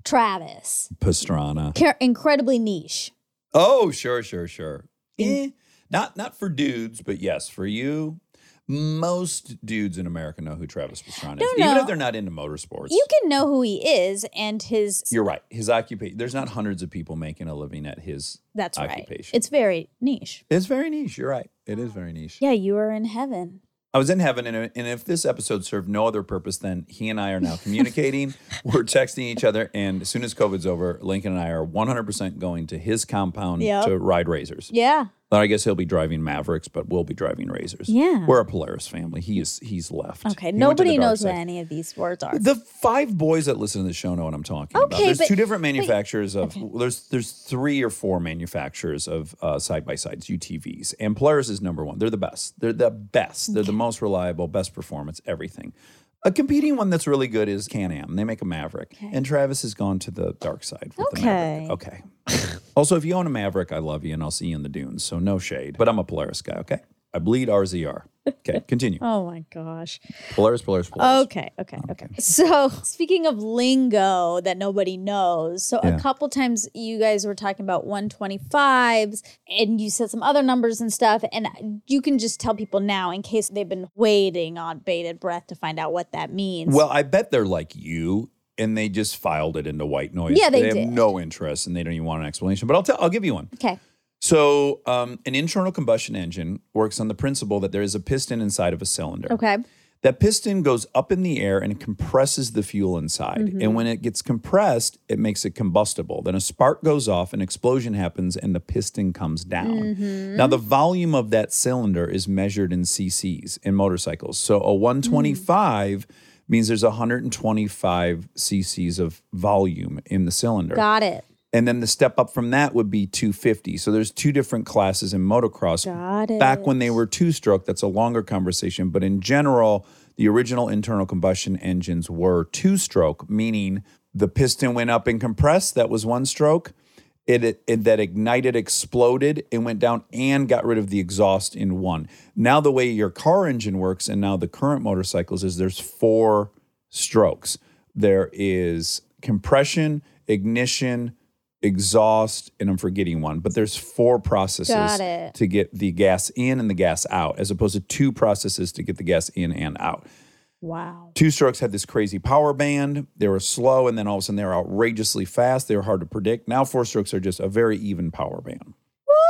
Travis, Pastrana. Car- incredibly niche. Oh, sure, sure, sure. Eh, not not for dudes, but yes, for you. Most dudes in America know who Travis Pastrana is, even if they're not into motorsports. You can know who he is and his. You're right. His occupation. There's not hundreds of people making a living at his. That's right. It's very niche. It's very niche. You're right. It is very niche. Yeah, you are in heaven. I was in heaven, and, and if this episode served no other purpose than he and I are now communicating, we're texting each other, and as soon as COVID's over, Lincoln and I are 100% going to his compound Yep. to ride RZRs. Yeah. But I guess he'll be driving Mavericks, but we'll be driving RZRs. Yeah. We're a Polaris family. He is he's left. Okay. He went to the Nobody knows what any of these words are. The five boys that listen to the show know what I'm talking about. There's but- two different manufacturers of there's there's three or four manufacturers of uh, side by sides UTVs, and Polaris is number one. They're the best. They're the best. They're the most reliable, best performance, everything. A competing one that's really good is Can Am. They make a Maverick, and Travis has gone to the dark side with the Maverick. Okay. Also, if you own a Maverick, I love you and I'll see you in the dunes. So no shade. But I'm a Polaris guy, okay? I bleed RZR. Okay, continue. Oh my gosh. Polaris, Polaris, Polaris. Okay, oh, okay, okay. So, speaking of lingo that nobody knows, so Yeah. a couple times you guys were talking about 125s and you said some other numbers and stuff. And you can just tell people now in case they've been waiting on bated breath to find out what that means. Well, I bet they're like you and they just filed it into white noise. Yeah, they have did. no interest and they don't even want an explanation. But I'll tell I'll give you one. okay. So, um, an internal combustion engine works on the principle that there is a piston inside of a cylinder. Okay. That piston goes up in the air and compresses the fuel inside. Mm-hmm. And when it gets compressed, it makes it combustible. Then a spark goes off, an explosion happens, and the piston comes down. Mm-hmm. Now, the volume of that cylinder is measured in cc's in motorcycles. So a 125 means there's 125 cc's of volume in the cylinder. Got it. And then the step up from that would be 250. So there's two different classes in motocross. Got it. Back when they were two stroke, that's a longer conversation. But in general, the original internal combustion engines were two stroke, meaning the piston went up and compressed. That was one stroke. It, it, it- that ignited, exploded, and went down and got rid of the exhaust in one. Now the way your car engine works, and now the current motorcycles is there's four strokes. There is compression, ignition, exhaust, and I'm forgetting one, but there's four processes to get the gas in and the gas out, as opposed to two processes to get the gas in and out. Wow. Two strokes had this crazy power band. They were slow, and then all of a sudden they were outrageously fast. They were hard to predict. Now four strokes are just a very even power band.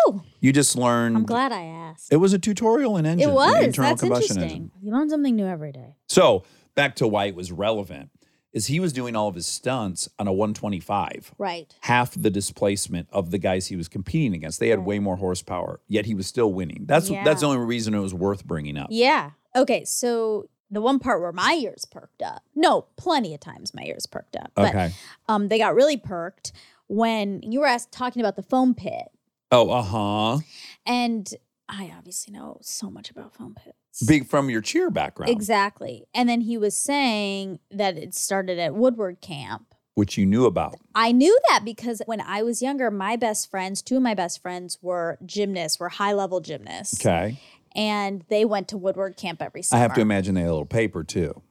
Woo! You just learned. I'm glad I asked. It was a tutorial in engine. It was. internal That's combustion interesting. engine. You learn something new every day. So back to why it was relevant is he was doing all of his stunts on a 125 Right. half the displacement of the guys he was competing against. They had way more horsepower, yet he was still winning. That's that's the only reason it was worth bringing up. Yeah. Okay. So the one part where my ears perked up. No, plenty of times my ears perked up. But Okay. um, they got really perked when you were asked, talking about the foam pit, Oh, uh huh. and I obviously know so much about foam pits. Big from your cheer background, Exactly. And then he was saying that it started at Woodward Camp. which you knew about. I knew that because when I was younger, my best friends, two of my best friends were gymnasts, were high level gymnasts. Okay. And they went to Woodward Camp every summer. I have to imagine they had a little paper too.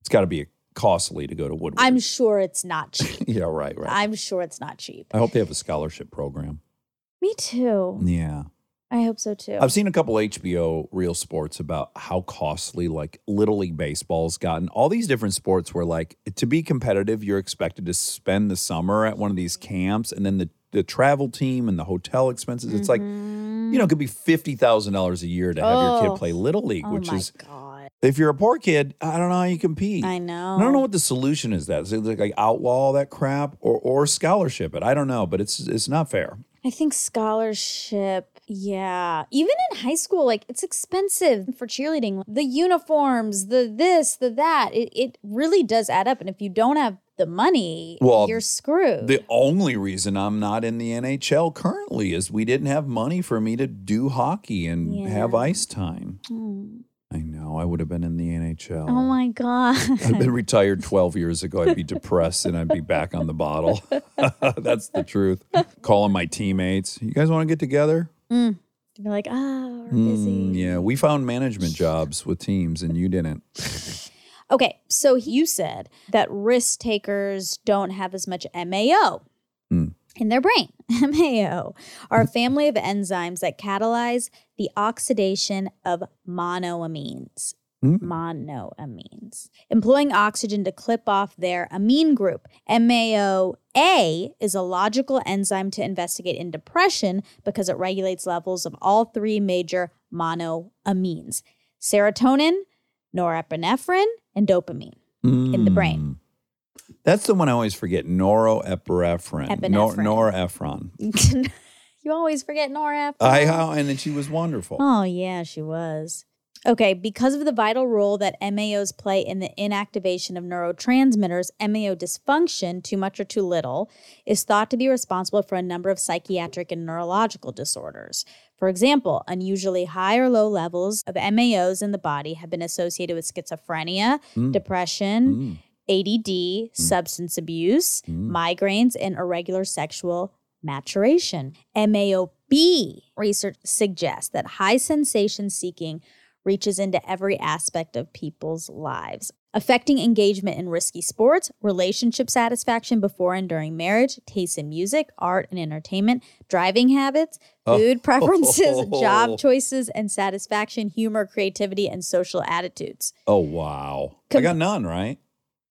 It's got to be costly to go to Woodward. I'm sure it's not cheap. yeah, right, right. I'm sure it's not cheap. I hope they have a scholarship program. Me too. Yeah. I hope so too. I've seen a couple HBO real sports about how costly like Little League baseball's gotten. All these different sports where like to be competitive, you're expected to spend the summer at one of these camps and then the, the travel team and the hotel expenses. It's like, you know, it mm-hmm. could be fifty thousand dollars a year to have your Oh. kid play oh. Little League, oh which my is god. if you're a poor kid, I don't know how you compete. I know. I don't know what the solution is. That is it like, like outlaw all that crap or or scholarship it. I don't know, but it's it's not fair. I think scholarship, yeah. Even in high school, like it's expensive for cheerleading. The uniforms, the this, the that. It, it really does add up. And if you don't have the money, Well, you're screwed. The only reason I'm not in the NHL currently is we didn't have money for me to do hockey and have ice time. Hmm. I know I would have been in the NHL. oh my god. I'd been retired 12 years ago. I'd be depressed and I'd be back on the bottle. That's the truth. Calling my teammates. You guys want to get together? You're like, ah, we're busy. Mm, yeah, we found management jobs with teams and you didn't. Okay, so you said that risk takers don't have as much MAO Mm. in their brain. MAO are a family of enzymes that catalyze the oxidation of monoamines. Mm. Monoamines, employing oxygen to clip off their amine group. MAO-A is a logical enzyme to investigate in depression because it regulates levels of all three major monoamines serotonin, norepinephrine, and dopamine in the brain. Mm. That's the one I always forget. Noroepinephrine. Nor, Epinephrine. norepinephrine. you always forget norepinephrine. I how and then she was wonderful. Oh, yeah, she was. Okay, because of the vital role that MAOs play in the inactivation of neurotransmitters, MAO dysfunction, too much or too little, is thought to be responsible for a number of psychiatric and neurological disorders. For example, unusually high or low levels of MAOs in the body have been associated with schizophrenia, Mm. depression, mm. ADD, mm. substance abuse, mm. migraines, and irregular sexual maturation. MAOB research suggests that high sensation seeking reaches into every aspect of people's lives, affecting engagement in risky sports, relationship satisfaction before and during marriage, taste in music, art, and entertainment, driving habits, oh. food preferences, job oh. choices, and satisfaction, humor, creativity, and social attitudes. Oh wow. I got none, right?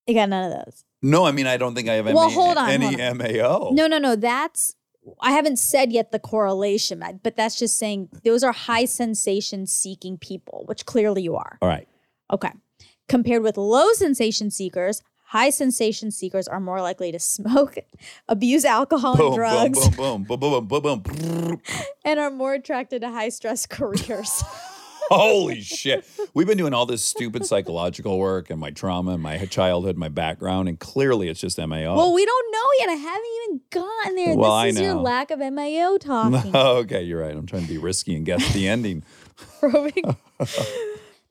You got none of those. No, I mean I don't think I have Well, any, hold on, any hold MAO. No, no, no. That's I haven't said yet the correlation, but that's just saying those are high sensation seeking people, which clearly you are. All right. Okay. Compared with low sensation seekers, high sensation seekers are more likely to smoke, abuse alcohol and drugs, boom, boom, boom, boom, boom, boom, boom. and are more attracted to high stress careers. Holy shit. We've been doing all this stupid psychological work and my trauma and my childhood, my background, and clearly it's just MAO. well, we don't know yet. I haven't even gotten there. Well, I this is your know. lack of MAO talking. okay, you're right. I'm trying to be risky and guess the ending. probing.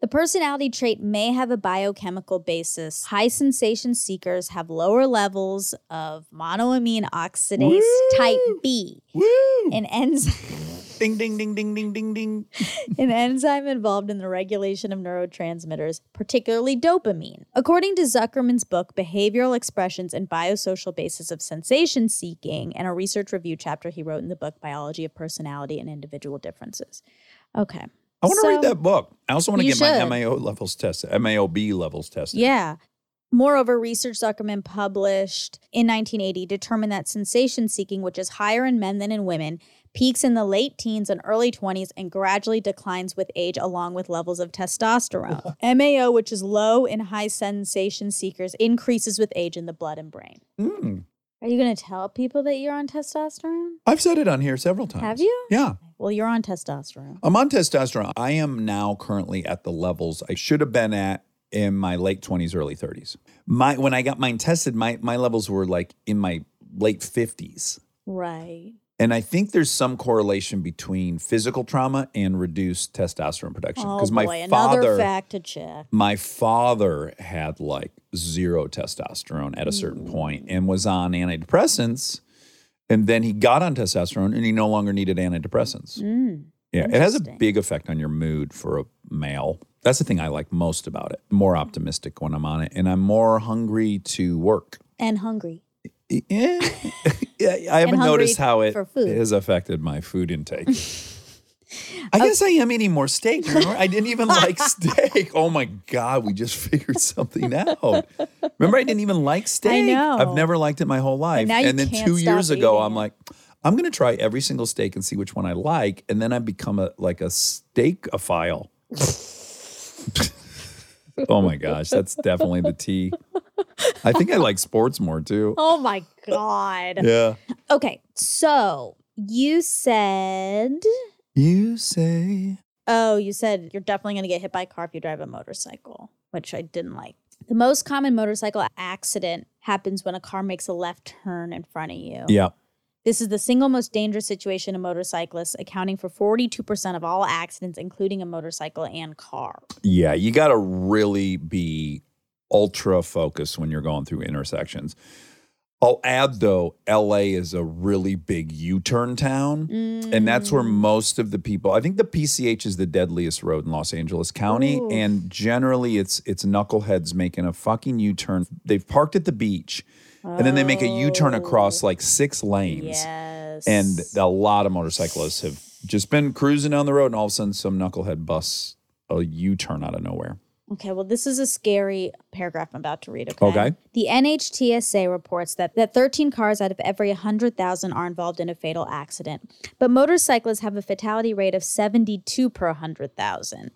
The personality trait may have a biochemical basis. High sensation seekers have lower levels of monoamine oxidase type B, Woo! an enzyme. Ding, ding, ding, ding, ding, ding, ding. an enzyme involved in the regulation of neurotransmitters, particularly dopamine. According to Zuckerman's book, Behavioral Expressions and Biosocial Basis of Sensation Seeking, and a research review chapter he wrote in the book, Biology of Personality and Individual Differences. Okay. I want to So- read that book. I also want to get my. MAO levels tested, MAOB levels tested. Yeah. Moreover, research document published in 1980 determined that sensation seeking, which is higher in men than in women, peaks in the late teens and early 20s and gradually declines with age along with levels of testosterone. MAO, which is low in high sensation seekers, increases with age in the blood and brain. Mm. Are you going to tell people that you're on testosterone? I've said it on here several times. Have you? Yeah. Well, you're on testosterone. I'm on testosterone. I am now currently at the levels I should have been at in my late 20s, early 30s. My when I got mine tested, my my levels were like in my late 50s. Right. And I think there's some correlation between physical trauma and reduced testosterone production. Oh Because boy, my another father, fact to check. my father had like zero testosterone at a certain point and was on antidepressants. And then he got on testosterone and he no longer needed antidepressants. Mm. Yeah, it has a big effect on your mood for a male. That's the thing I like most about it. More optimistic when I'm on it, and I'm more hungry to work. And hungry. Yeah, I haven't noticed how it has affected my food intake. I guess I am eating more steak. Remember, I didn't even like steak. Oh my god, we just figured something out. Remember, I didn't even like steak. I know. I've never liked it my whole life. And then two years ago, I'm like, I'm gonna try every single steak and see which one I like, and then I become a like a steakophile. Oh my gosh, that's definitely the T. I think I like sports more too. Oh my God. Yeah. Okay, so you said, You say oh, you said you're definitely going to get hit by a car if you drive a motorcycle, which I didn't like. The most common motorcycle accident happens when a car makes a left turn in front of you. Yeah. This is the single most dangerous situation a motorcyclists, accounting for 42% of all accidents, including a motorcycle and car. Yeah, you got to really be ultra focused when you're going through intersections. I'll add though, LA is a really big U turn town. And that's where mm. most of the people, I think the PCH is the deadliest road in Los Angeles County. Ooh. And generally it's it's knuckleheads making a fucking U turn. They've parked at the beach and then they make a U turn across oh. like six lanes. Yes. And a lot of motorcyclists have just been cruising down the road and all of a sudden some knucklehead busts a U turn out of nowhere. Okay, well, this is a scary paragraph I'm about to read. Okay. Okay. The NHTSA reports that, that 13 cars out of every 100,000 are involved in a fatal accident, but motorcyclists have a fatality rate of 72 per 100,000.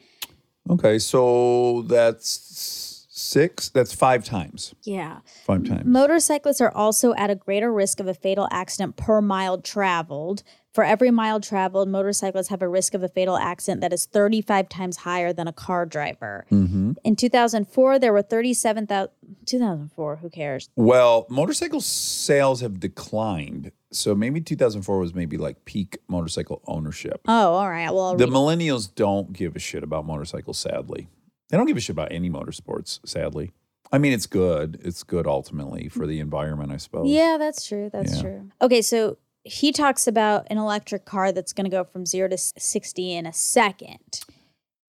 Okay, so that's six. That's five times. Yeah. Five times. Motorcyclists are also at a greater risk of a fatal accident per mile traveled. For every mile traveled, motorcyclists have a risk of a fatal accident that is 35 times higher than a car driver. hmm In 2004, there were 37,000. 2004, who cares? Well, motorcycle sales have declined. So maybe 2004 was maybe like peak motorcycle ownership. Oh, all right. Well, I'll The read- millennials don't give a shit about motorcycles, sadly. They don't give a shit about any motorsports, sadly. I mean, it's good. It's good ultimately for the environment, I suppose. Yeah, that's true. That's Yeah. true. Okay, so he talks about an electric car that's going to go from zero to 60 in a second.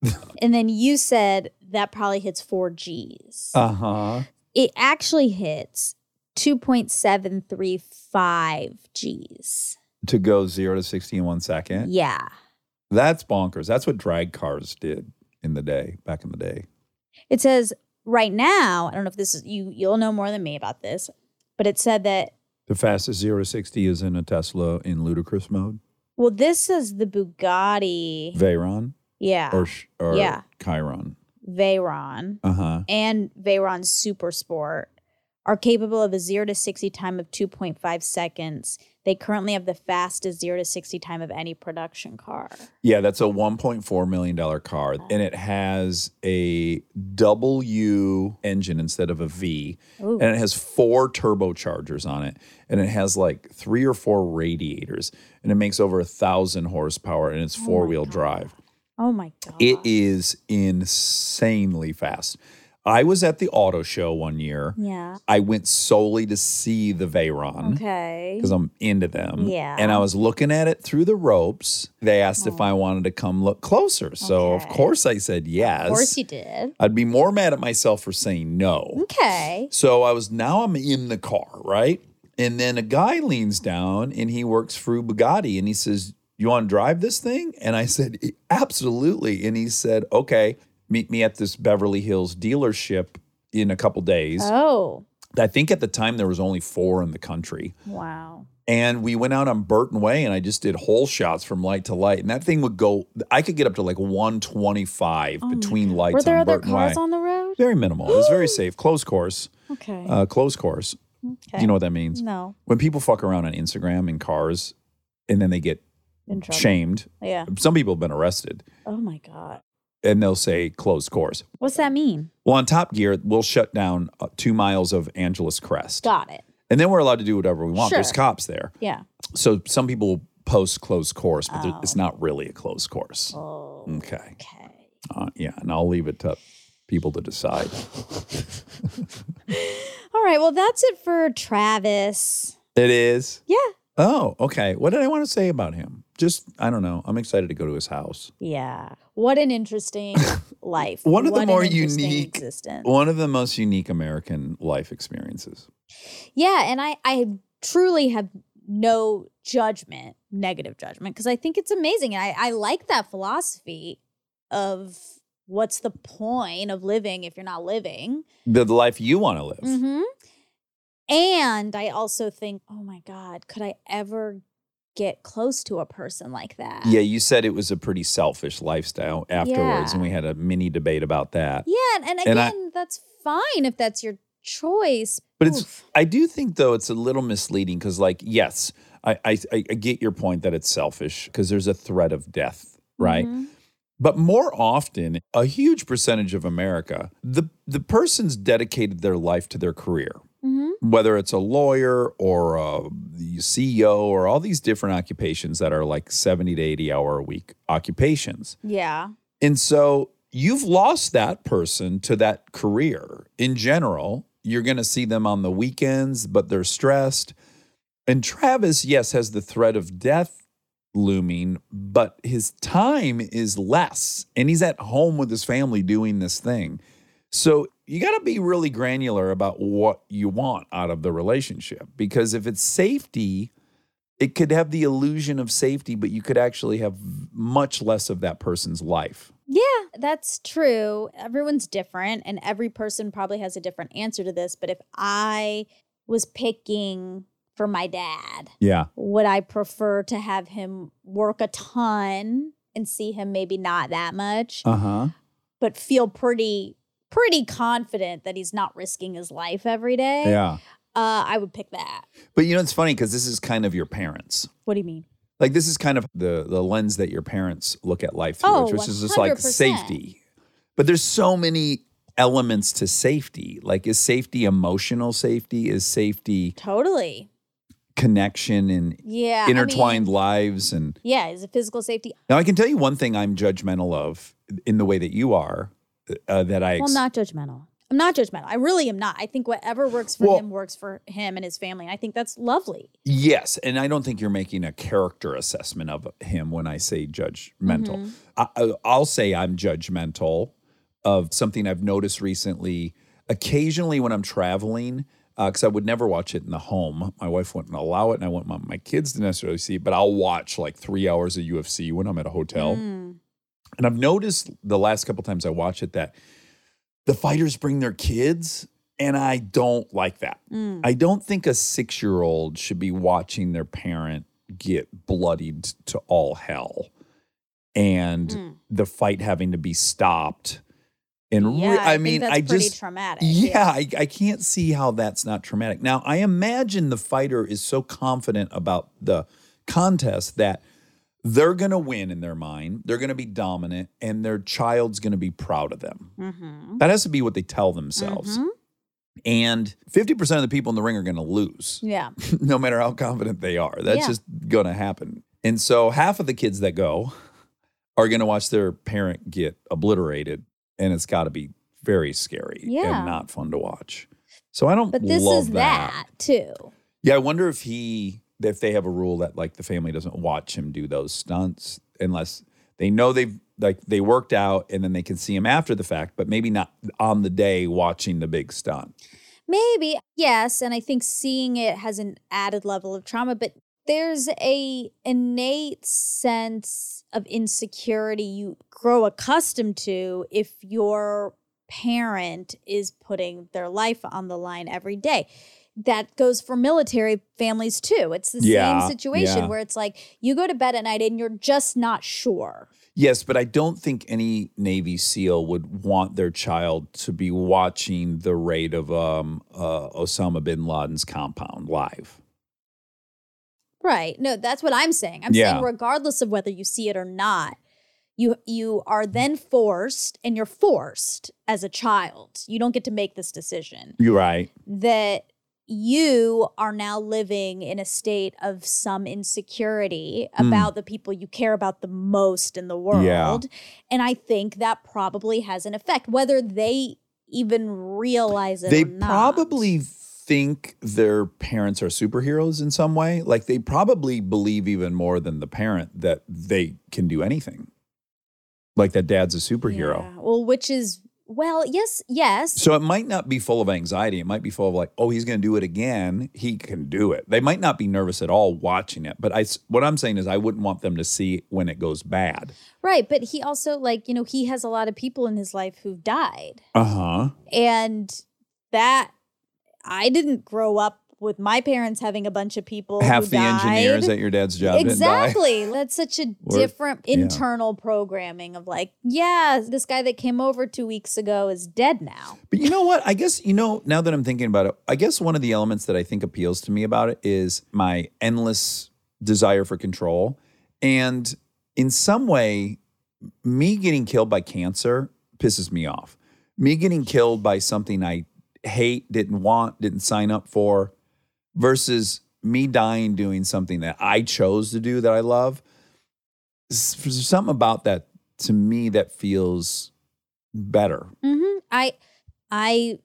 and then you said that probably hits four G's. Uh huh. it actually hits 2.735 G's. To go zero to 60 in one second. Yeah. That's bonkers. That's what drag cars did in the day, back in the day. It says right now, I don't know if this is you you'll know more than me about this, but it said that The fastest zero to 60 is in a Tesla in ludicrous mode. well, this says the Bugatti. Veyron yeah. or, or Yeah. Chiron. Veyron Uh huh. and Veyron Super Sport are capable of a 0 to 60 time of 2.5 seconds. They currently have the fastest 0 to 60 time of any production car. Yeah, that's a $1.4 million car. And it has a W engine instead of a V. Ooh. And it has four turbochargers on it. And it has like three or four radiators. And it makes over a thousand horsepower and it's Oh my four wheel drive. Oh my god. It is insanely fast. I was at the auto show one year. Yeah. I went solely to see the Veyron. Okay. because I'm into them. Yeah. And I was looking at it through the ropes. They asked if I wanted to come look closer. So, of course, I said yes. Of course you did. I'd be more mad at myself for saying no. Okay. So I was now I'm in the car, right? And then a guy leans down and he works for Bugatti and he says, You want to drive this thing? And I said, Absolutely. And he said, Okay, meet me at this Beverly Hills dealership in a couple days. Oh. I think at the time there was only four in the country. Wow. And we went out on Burton Way and I just did hole shots from light to light. And that thing would go, I could get up to like 125 Oh between lights Were there on other Burton cars Way. on the road? very minimal. It was very safe. Closed course. Okay. Uh, closed course. okay. Do you know what that means? No. When people fuck around on Instagram in cars and then they get shamed, Yeah. some people have been arrested Oh my god. And they'll say closed course. What's that mean? Well, on Top Gear, we'll shut down uh, two miles of Angeles Crest. Got it. And then we're allowed to do whatever we want. There's cops there. Yeah. So some people will post closed course, but there- it's Oh. not really a closed course. Oh. Okay. Okay. Uh, yeah, and I'll leave it to people to decide. All right. Well, that's it for Travis. it is. Yeah. Oh, okay. What did I want to say about him? Just I don't know. I'm excited to go to his house. Yeah. What an interesting life. One of the What an more unique- existence. One of the most unique American life experiences. Yeah, and I I truly have no judgment, negative judgment, because I think it's amazing. And I I like that philosophy of what's the point of living if you're not living. The, the life you want to live. hmm And I also think, oh my God, could I ever get close to a person like that? Yeah, you said it was a pretty selfish lifestyle afterwards, Yeah. and we had a mini debate about that. Yeah, and, and And I- again, that's fine if that's your choice. But it's I do think though it's a little misleading because like yes, I I, I get your point that it's selfish because there's a threat of death, right? Mhm. But more often, a huge percentage of America, the the person's dedicated their life to their career. Mhm. Whether it's a lawyer or a CEO or all these different occupations that are like 70 to 80 hour a week occupations. Yeah. And so you've lost that person to that career in general. You're going to see them on the weekends, but they're stressed. And Travis, yes, has the threat of death looming, but his time is less and he's at home with his family doing this thing. So you got to be really granular about what you want out of the relationship because if it's safety, it could have the illusion of safety, but you could actually have much less of that person's life. Yeah, that's true. Everyone's different, and every person probably has a different answer to this. But if I was picking for my dad, Yeah. would I prefer to have him work a ton and see him maybe not that much, Uh huh. but feel pretty pretty confident that he's not risking his life every day? Yeah. Uh, I would pick that. But you know, it's funny because this is kind of your parents. What do you mean? Like this is kind of the the lens that your parents look at life through, Oh, which is just like safety. But there's so many elements to safety. Like is safety emotional safety? Is safety Totally. connection and Yeah. I mean, intertwined lives and yeah, is it physical safety? now I can tell you one thing I'm judgmental of in the way that you are uh, that I Well, ex- not judgmental. I'm not judgmental. I really am not. I think whatever works for Well- him works for him and his family. And I think that's lovely. Yes, and I don't think you're making a character assessment of him when I say judgmental. I, I- I'll say I'm judgmental of something I've noticed recently. Occasionally, when I'm traveling, because I would never watch it in the home, my wife wouldn't allow it, and I want my, my kids to necessarily see it. But I'll watch like three hours of UFC when I'm at a hotel, Mm. And I've noticed the last couple times I watch it that the fighters bring their kids, and I don't like that. Mm. I don't think a six year old should be watching their parent get bloodied to all hell and Mm. the fight having to be stopped. And re- Yeah, I, I mean, I just, traumatic. yeah, I, I can't see how that's not traumatic. Now, I imagine the fighter is so confident about the contest that they're going to win in their mind. They're going to be dominant, and their child's going to be proud of them. Mm-hmm. That has to be what they tell themselves. Mhm. And 50% of the people in the ring are going to lose, Yeah. no matter how confident they are. That's Yeah. just going to happen. And so half of the kids that go are going to watch their parent get obliterated. And it's got to be very scary Yeah. and not fun to watch. So I don't But this love is that. too. Yeah, I wonder if he if they have a rule that like the family doesn't watch him do those stunts unless they know they've like they worked out and then they can see him after the fact, but maybe not on the day watching the big stunt. Maybe, yes. And I think seeing it has an added level of trauma, but there's a innate sense of insecurity you grow accustomed to if your parent is putting their life on the line every day. That goes for military families too. It's the Yeah, same situation yeah. where it's like you go to bed at night and you're just not sure. Yes, but I don't think any Navy SEAL would want their child to be watching the raid of um, uh, Osama bin Laden's compound live. Right. No, that's what I'm saying. I'm Yeah. saying regardless of whether you see it or not, you you are then forced and you're forced as a child. You don't get to make this decision You're right. that you are now living in a state of some insecurity Mm. about the people you care about the most in the world. Yeah. And I think that probably has an effect whether they even realize it They or not. probably think their parents are superheroes in some way. Like they probably believe even more than the parent that they can do anything. Like that dad's a superhero. Yeah. Well, which is well, yes, yes. So it might not be full of anxiety. It might be full of like, oh, he's going to do it again. He can do it. They might not be nervous at all watching it. But I, what I'm saying is, I wouldn't want them to see when it goes bad. Right, but he also like, you know, he has a lot of people in his life who've died. Uh huh. And that I didn't grow up with my parents having a bunch of people Half the engineers died. at your dad's job. Exactly. That's such a Or- different yeah. internal programming of like, yeah, this guy that came over 2 weeks ago is dead now. But you know what? I guess, you know, now that I'm thinking about it, I guess one of the elements that I think appeals to me about it is my endless desire for control. And in some way, me getting killed by cancer pisses me off. Me getting killed by something I hate, didn't want, didn't sign up for, versus me dying doing something that I chose to do that I love. There's something about that to me that feels better. Mhm. I I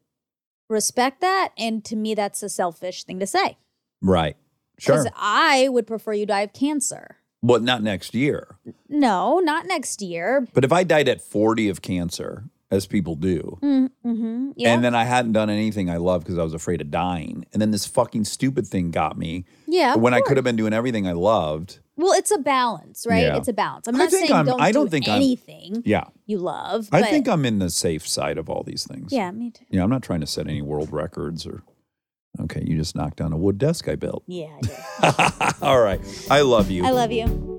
respect that and to me that's a selfish thing to say. Right. Sure. I would prefer you die of cancer. Well, not next year. No, not next year. But if I died at 40 of cancer, as people do, Mm-hmm. Yeah. and then I hadn't done anything I loved because I was afraid of dying, and then this fucking stupid thing got me yeah. when I could have been doing everything I loved. Well, it's a balance, right? Yeah. It's a balance. I'm not saying I'm- don't I don't do think I'm- anything Yeah. you love. I think I'm in the safe side of all these things. Yeah, me too. Yeah, I'm not trying to set any world records or. Okay, you just knocked down a wood desk I built. Yeah, I do. all right. I love you. I love you.